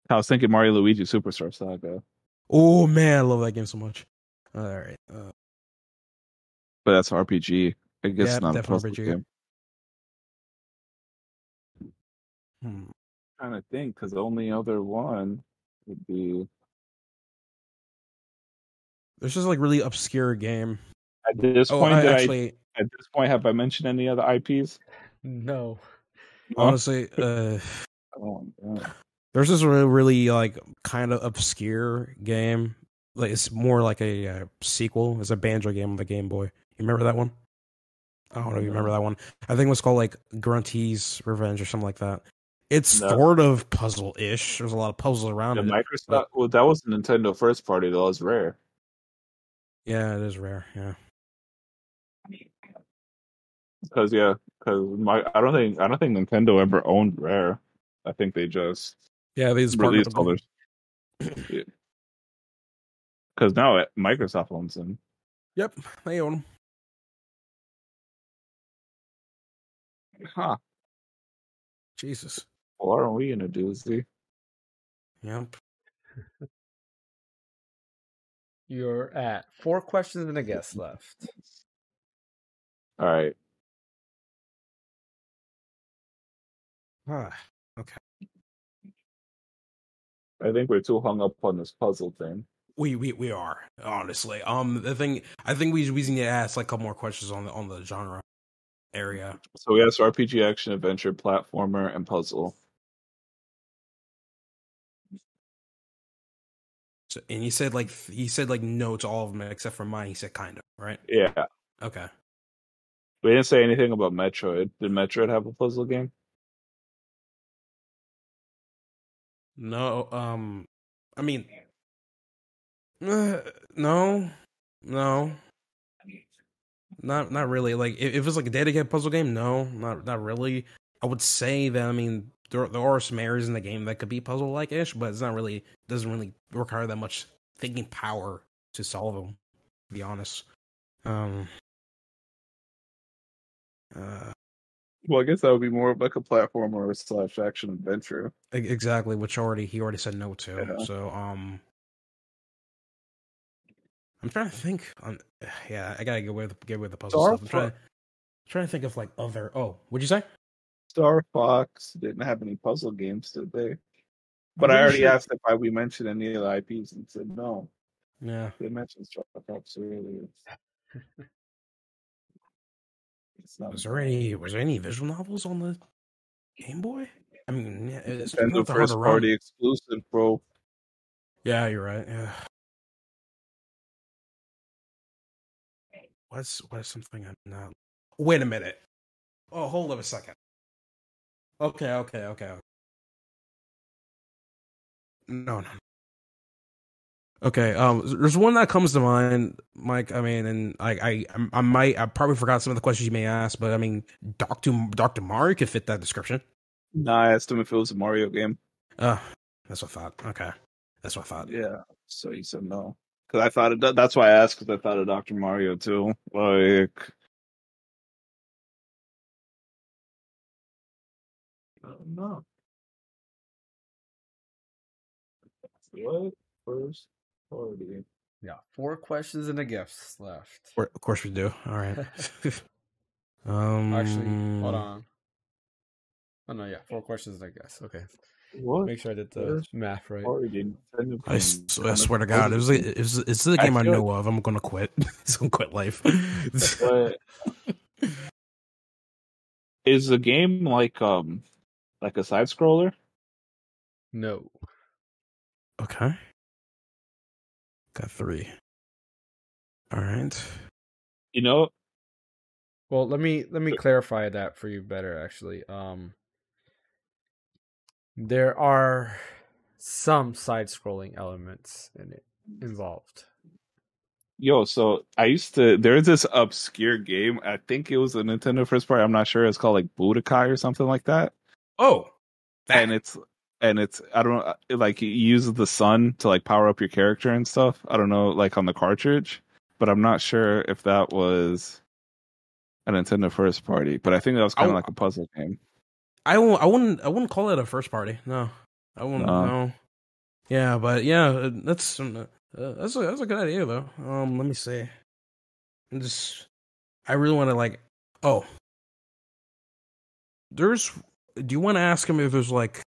I was thinking Mario Luigi Superstar Saga, Oh man, I love that game so much. All right. Uh, but that's RPG. I guess Yeah, not a definitely puzzle RPG. game. hmm. trying to think because the only other one would be This is like really obscure game. at this Oh, point. I, did I- actually, at this point, have I mentioned any other IPs? No. honestly, uh, Oh, there's this really, really like kind of obscure game. Like it's more like a uh, sequel. It's a Banjo game on the Game Boy. You remember that one? I don't know if you remember that one. I think it was called like Grunty's Revenge or something like that. It's No. sort of puzzle ish. There's a lot of puzzles around The it. Microsoft. Well, that was the Nintendo first party. That was Rare. Yeah, it is Rare. Yeah. Because yeah, because my I don't think I don't think Nintendo ever owned Rare. I think they just Yeah, these partnered released them. Because now eh, Microsoft owns them. Yep, they own them. Huh. Jesus. What are we in a doozy? Yep. You're at four questions and a guess left. All right. Ah, okay. I think we're too hung up on this puzzle thing. we we we are honestly. Um, the thing I think we we need to ask like a couple more questions on the on the genre area. So we asked RPG, action, adventure, platformer, and puzzle. So, and he said like he said like no to all of them except for mine. He said kind of right. Yeah. Okay. We didn't say anything about Metroid. Did Metroid have a puzzle game? No. Um. I mean. Uh, <sighs> no. No. Not not really. Like if, if it's like a dedicated puzzle game, no, not not really. I would say that I mean there there are some areas in the game that could be puzzle like ish, but it's not really doesn't really require that much thinking power to solve them. To be honest. Um. Uh, Well, I guess that would be more of like a platformer slash action adventure. exactly, which already he already said no to. Yeah. So um. I'm trying to think. On, <sighs> yeah, I gotta get with get with the puzzle Star stuff. I'm trying, trying to think of like other. Oh, what'd you say? Star Fox didn't have any puzzle games, did they? But I already sure- asked if I, we mentioned any of the IPs and said no. Yeah, They mentioned Star Fox earlier. Not was there any was there any visual novels on the Game Boy? I mean, yeah, it's Nintendo that first party exclusive, bro. Yeah, you're right. Yeah. What's what's something I'm not? Wait a minute. Oh, hold up a second. Okay, okay, okay. No, no. Okay, um, there's one that comes to mind, Mike. I mean, and I, I, I might, I probably forgot some of the questions you may ask, but I mean, Doctor Doctor Mario could fit that description. Nah, I asked him if it was a Mario game. Uh, that's what I thought. Okay, that's what I thought. Yeah, so he said no. Because I thought it, that's why I asked, because I thought of Dr. Mario too. Like, no. What? First party. Yeah, four questions and a gift left. Of course we do. All right. um, <laughs> <laughs> Actually, hold on. Oh no, yeah, four questions and a guess. Okay, What? make sure I did the First math right. party? Nintendo I, s- game. I swear to God, it was it was it's the game I, feel know of. I'm gonna quit. <laughs> it's gonna quit life. Is the game like um like a side scroller? No, okay. Got three. All right. You know, Well, let me let me clarify that for you better. Actually, um, there are some side-scrolling elements in it involved. yo, so I used to. There's this obscure game. I think it was a Nintendo first party. I'm not sure. It's called like Boktai or something like that. Oh, and it's and it's I don't know like you use the sun to like power up your character and stuff. I don't know like on the cartridge, but I'm not sure if that was a Nintendo first party. But I think that was kind of like a puzzle game. I won't. I wouldn't. I wouldn't call it a first party. No, I wouldn't. No. No. Yeah, but yeah, uh, that's um, uh, that's a that's a good idea though. Um, let me see. I'm just. I really want to like. Oh. There's. Do you want to ask him if there's like,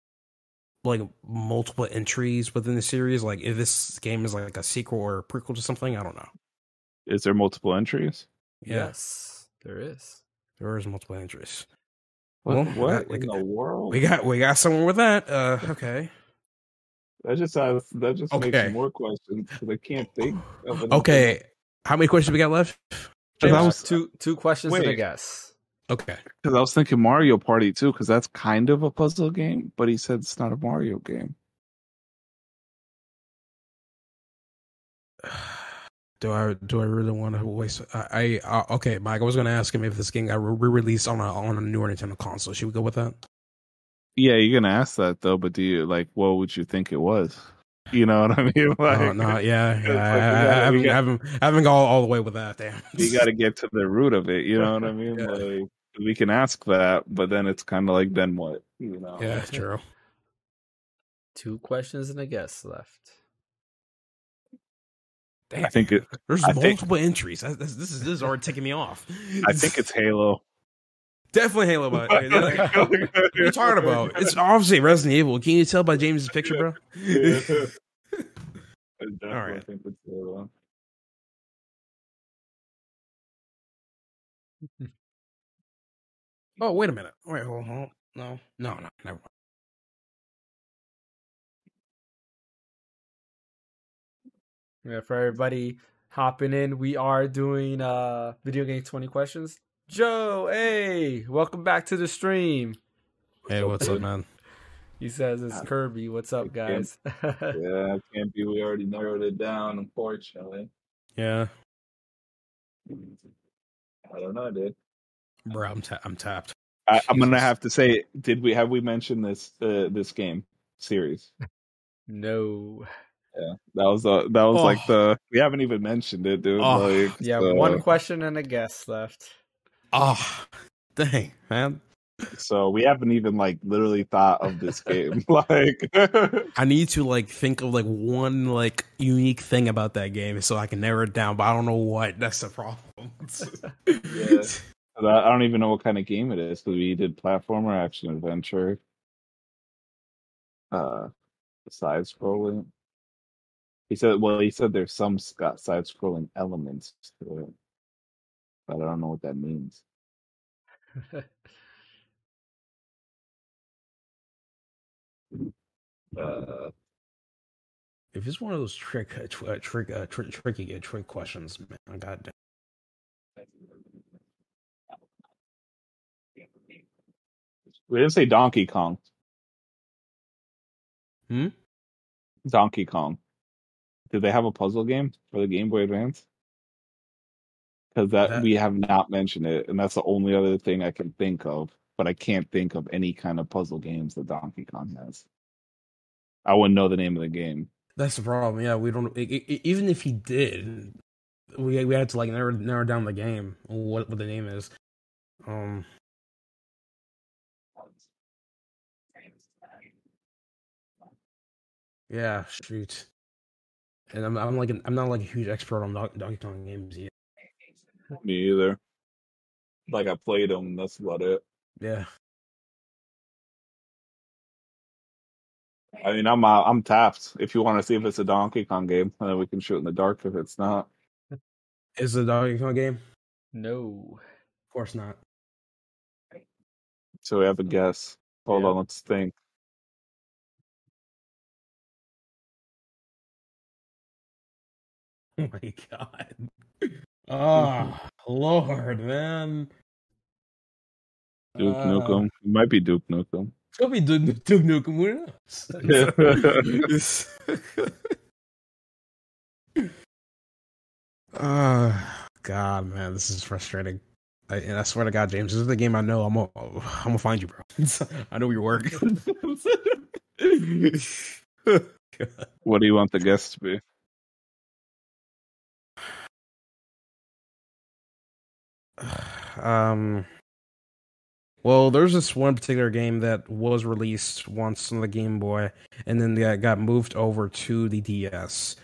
like multiple entries within the series? Like, if this game is like a sequel or a prequel to something? I don't know. Is there multiple entries? Yeah, Yes, there is. there is multiple entries. What, Well, what we in got- the world? We got we got someone with that. Uh, okay. that just has that just Okay. makes more questions because I can't think of <sighs> anything. Okay. How many questions we got left? Because I was two two questions and a guess. Okay. because I was thinking Mario Party too because that's kind of a puzzle game, but he said it's not a Mario game. <sighs> <sighs> Do I do I really want to waste? I, I uh, okay, Mike. I was going to ask him if this game got re-released on a on a newer Nintendo console. Should we go with that? Yeah, you're gonna ask that though, but do you like what would you think it was? You know what I mean? Like, <laughs> oh no, yeah, yeah. like I, gotta- I haven't, we got- haven't haven't gone all the way with that. Damn. you got to get to the root of it. You know what I mean? <laughs> Yeah. Like we can ask that, but then it's kind of like then what? You know? Yeah, that's true. Two questions and a guess left. Damn. I think it. There's I think- multiple entries. That's- This, this is this is already taking me off. I think it's Halo. definitely Halo. But what are you talking about? It's obviously Resident Evil. Can you tell by James's picture, bro? Yeah. I definitely right. think it's Halo. Oh, wait a minute. Wait, hold on. No, no, no, never mind. Yeah, for everybody hopping in, we are doing uh video game twenty questions. Joe, hey, welcome back to the stream. Hey, what's up, man? <laughs> He says it's Kirby. What's up, guys? <laughs> Yeah, it can't be. We already narrowed it down, unfortunately. Yeah, I don't know, dude. bro, I'm ta- I'm tapped. I, I'm gonna have to say, did we have we mentioned this uh, this game series? <laughs> no. Yeah, that was uh, that was Oh. like the we haven't even mentioned it, dude. Oh. Like, Yeah, so, one question and a guess left. Oh, dang, man. So we haven't even like literally thought of this <laughs> game. <laughs> like, I need to like think of like one like unique thing about that game so I can narrow it down, but I don't know what. That's the problem. <laughs> Yeah. I I don't even know what kind of game it is because we did platformer, action, adventure, uh, side scrolling. He said, well, he said there's some side scrolling elements to it, but I don't know what that means. <laughs> Uh, If it's one of those trick, uh, tr- uh, trick, uh, tr- tricky, uh, trick questions, man, I got we didn't say Donkey Kong. Hmm? Donkey Kong. Did they have a puzzle game for the Game Boy Advance? Because that, That- we have not mentioned it, and that's the only other thing I can think of. But I can't think of any kind of puzzle games that Donkey Kong has. I wouldn't know the name of the game. That's the problem. Yeah, we don't. i i even if he did, we we had to like narrow narrow down the game what what the name is. Um. Yeah, shoot. And I'm I'm like an, I'm not like a huge expert on Don- Donkey Kong games yet. Me either. Like I played them. That's about it. Yeah. I mean, I'm uh, I'm tapped. If you want to see if it's a Donkey Kong game, then we can shoot in the dark if it's not. Is it a Donkey Kong game? No. Of course not. So we have a guess. Hold Yeah. on, let's think. <laughs> Oh my god. Oh Lord, man. Duke Uh, Nukem. It might be Duke Nukem. It's gonna be Duke, Duke Nukem. Who knows? uh, <laughs> God, man, this is frustrating. I, and I swear to God, James, this is the game I know. I'm gonna, I'm gonna find you, bro. <laughs> I know your work. What do you want the guest to be? Um, well, there's this one particular game that was released once on the Game Boy, and then that got moved over to the DS.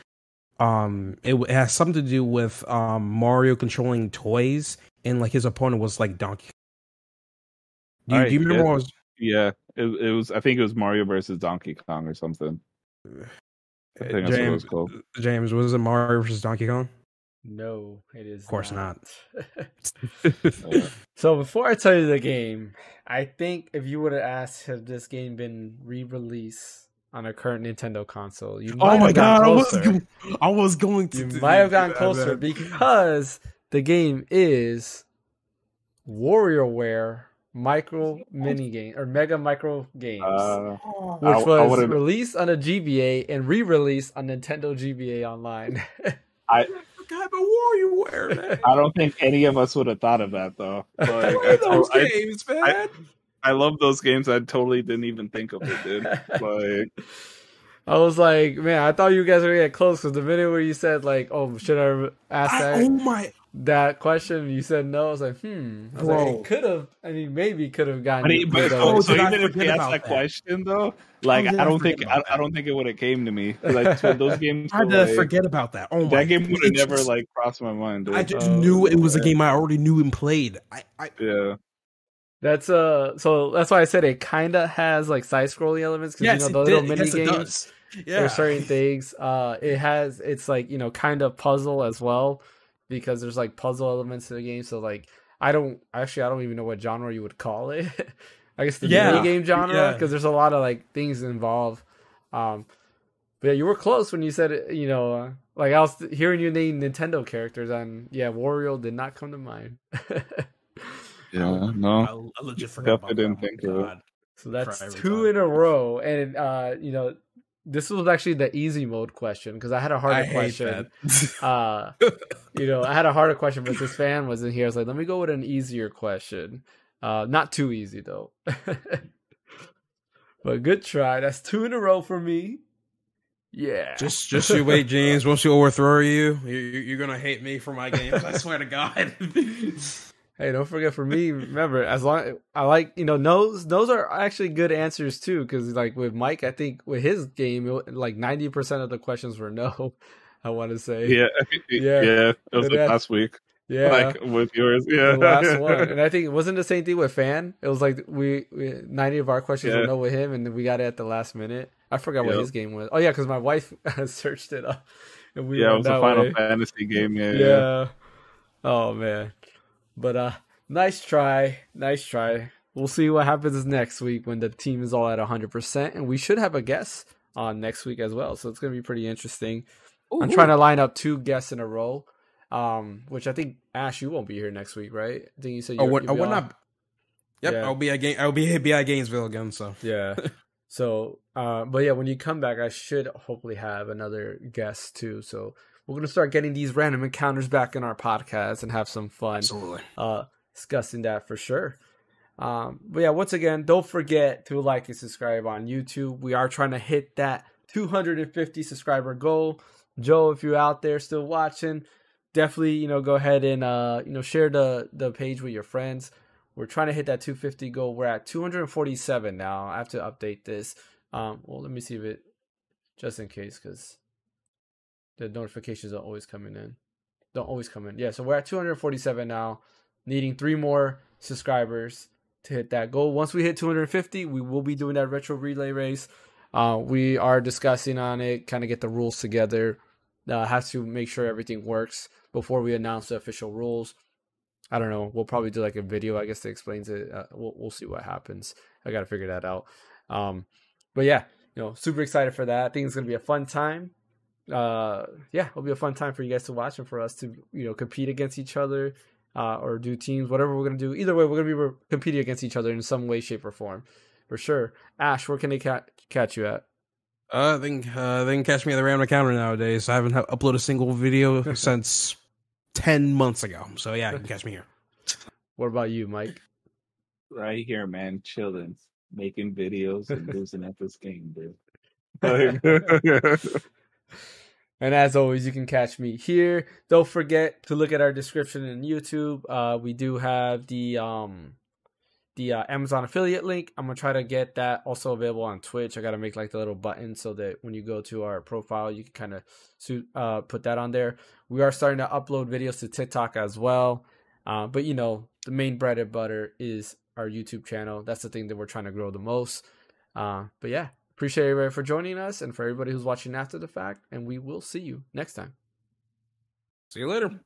Um, it, it has something to do with um Mario controlling toys, and like his opponent was like Donkey. Do you, do you remember yeah. what was? Yeah, it, it was. I think it was Mario versus Donkey Kong or something. I think that's what it James, was called. James, was it Mario versus Donkey Kong? No, it is. Of course not. Uh, <laughs> <laughs> so before I tell you the game, I think if you would have asked, has this game been re-released on a current Nintendo console? You might Oh my have gotten god, I was, closer. go- I was going to. You do- might have gotten do that, closer man. because the game is WarioWare Micro Mini Game or Mega Micro Games, uh, which I- I was would've- released on a GBA and re-released on Nintendo GBA Online. <laughs> I God, but WarioWare, man. I don't think any of us would have thought of that though. <laughs> Like, What I, are those I, games, man? I- I love those games. I totally didn't even think of it, dude. Like, <laughs> I was like, man, I thought you guys were gonna get close because the minute where you said like, oh, should I ask I- that oh my! That question? You said no. I was like, hmm. I was like, it could have. I mean, maybe could have gotten. I mean, but good at oh, it. so did I even if forget he asked about that that? question though, like I I don't think I, I don't think it would have came to me. I, so <laughs> those games, I had to like, forget about that. Oh my! that game would have never just- like crossed my mind. Dude. I just Oh, knew it was a game I already knew and played. I, I yeah, That's uh. So that's why I said it kind of has like side scrolling elements because yes, you know the little did. mini Yes, games. does. Yeah, There's certain things. Uh, it has it's like you know kind of puzzle as well because there's like puzzle elements to the game. So like I don't actually I don't even know what genre you would call it. <laughs> I guess the Yeah. mini game genre Yeah. because there's a lot of like things involved. Um, but yeah, you were close when you said. You know, uh, like I was hearing you name Nintendo characters, and yeah, Wario did not come to mind. <laughs> yeah, no. I, I legit forgot about Definitely didn't that. think of it. So that's two in a row, and uh, you know, this was actually the easy mode question because I had a harder I question. <laughs> Uh, you know, I had a harder question, but this fan was in here. I was like, let me go with an easier question. Uh, not too easy though. <laughs> but good try. That's two in a row for me. Yeah. Just, just you wait, James. <laughs> Once you overthrow you, you, you're gonna hate me for my games. I swear to God. Hey, don't forget for me. Remember, as long I like, you know, those those are actually good answers too. Because like with Mike, I think with his game, it, like ninety percent of the questions were <laughs> no. I want to say, Yeah, Yeah. yeah, It was like last week, yeah. like with yours. Yeah, the last one, <laughs> and I think it wasn't the same thing with Fan. It was like we, we ninety of our questions were no with him, and then we got it at the last minute. I forgot what his game was. Oh yeah, because my wife <laughs> searched it up, and we yeah, it was a Final way. Fantasy game. Yeah, yeah. yeah. Oh man. But uh nice try. Nice try. We'll see what happens next week when the team is all at 100% and we should have a guest on next week as well. So it's going to be pretty interesting. I'm trying to line up two guests in a row. Um which I think Ash you won't be here next week, right? I think you said Oh, you're, what? I would not. Yep, Yeah. I'll be at game. I'll be be at Gainesville again. So <laughs> Yeah. So, uh, but yeah, when you come back, I should hopefully have another guest too. So we're gonna start getting these random encounters back in our podcast and have some fun absolutely. uh, discussing that for sure. Um, but yeah, once again, don't forget to like and subscribe on YouTube. We are trying to hit that 250 subscriber goal. Joe, if you're out there still watching, definitely you know go ahead and uh, you know share the the page with your friends. We're trying to hit that 250 goal. We're at 247 now. I have to update this. Um, well, let me see if it just in case because the notifications are always coming in. Don't always come in. Yeah, so we're at 247 now, needing three more subscribers to hit that goal. Once we hit 250, we will be doing that retro relay race. Uh, we are discussing on it, kind of get the rules together. Uh, have to make sure everything works before we announce the official rules. I don't know. We'll probably do like a video, I guess, that explains it. Uh, we'll we'll see what happens. I got to figure that out. Um, but yeah, you know, super excited for that. I think it's gonna be a fun time. Uh, yeah, it'll be a fun time for you guys to watch and for us to you know compete against each other uh, or do teams, whatever we're gonna do. Either way, we're gonna be re- competing against each other in some way, shape, or form, for sure. Ash, where can they ca- catch you at? Uh, they can, uh, they can catch me at the random counter nowadays. I haven't ha- uploaded a single video <laughs> since ten months ago. So yeah, you can catch me here. What about you, Mike? Right here, man, chilling, making videos and <laughs> losing at this game, dude. <laughs> And as always, you can catch me here. Don't forget to look at our description in YouTube. Uh, we do have the um, the uh, Amazon affiliate link. I'm gonna try to get that also available on Twitch. I gotta make like the little button so that when you go to our profile, you can kind of suit uh, put that on there. We are starting to upload videos to TikTok as well. Uh, but you know, the main bread and butter is our YouTube channel. That's the thing that we're trying to grow the most. Uh, but yeah, appreciate everybody for joining us and for everybody who's watching after the fact. And we will see you next time. See you later.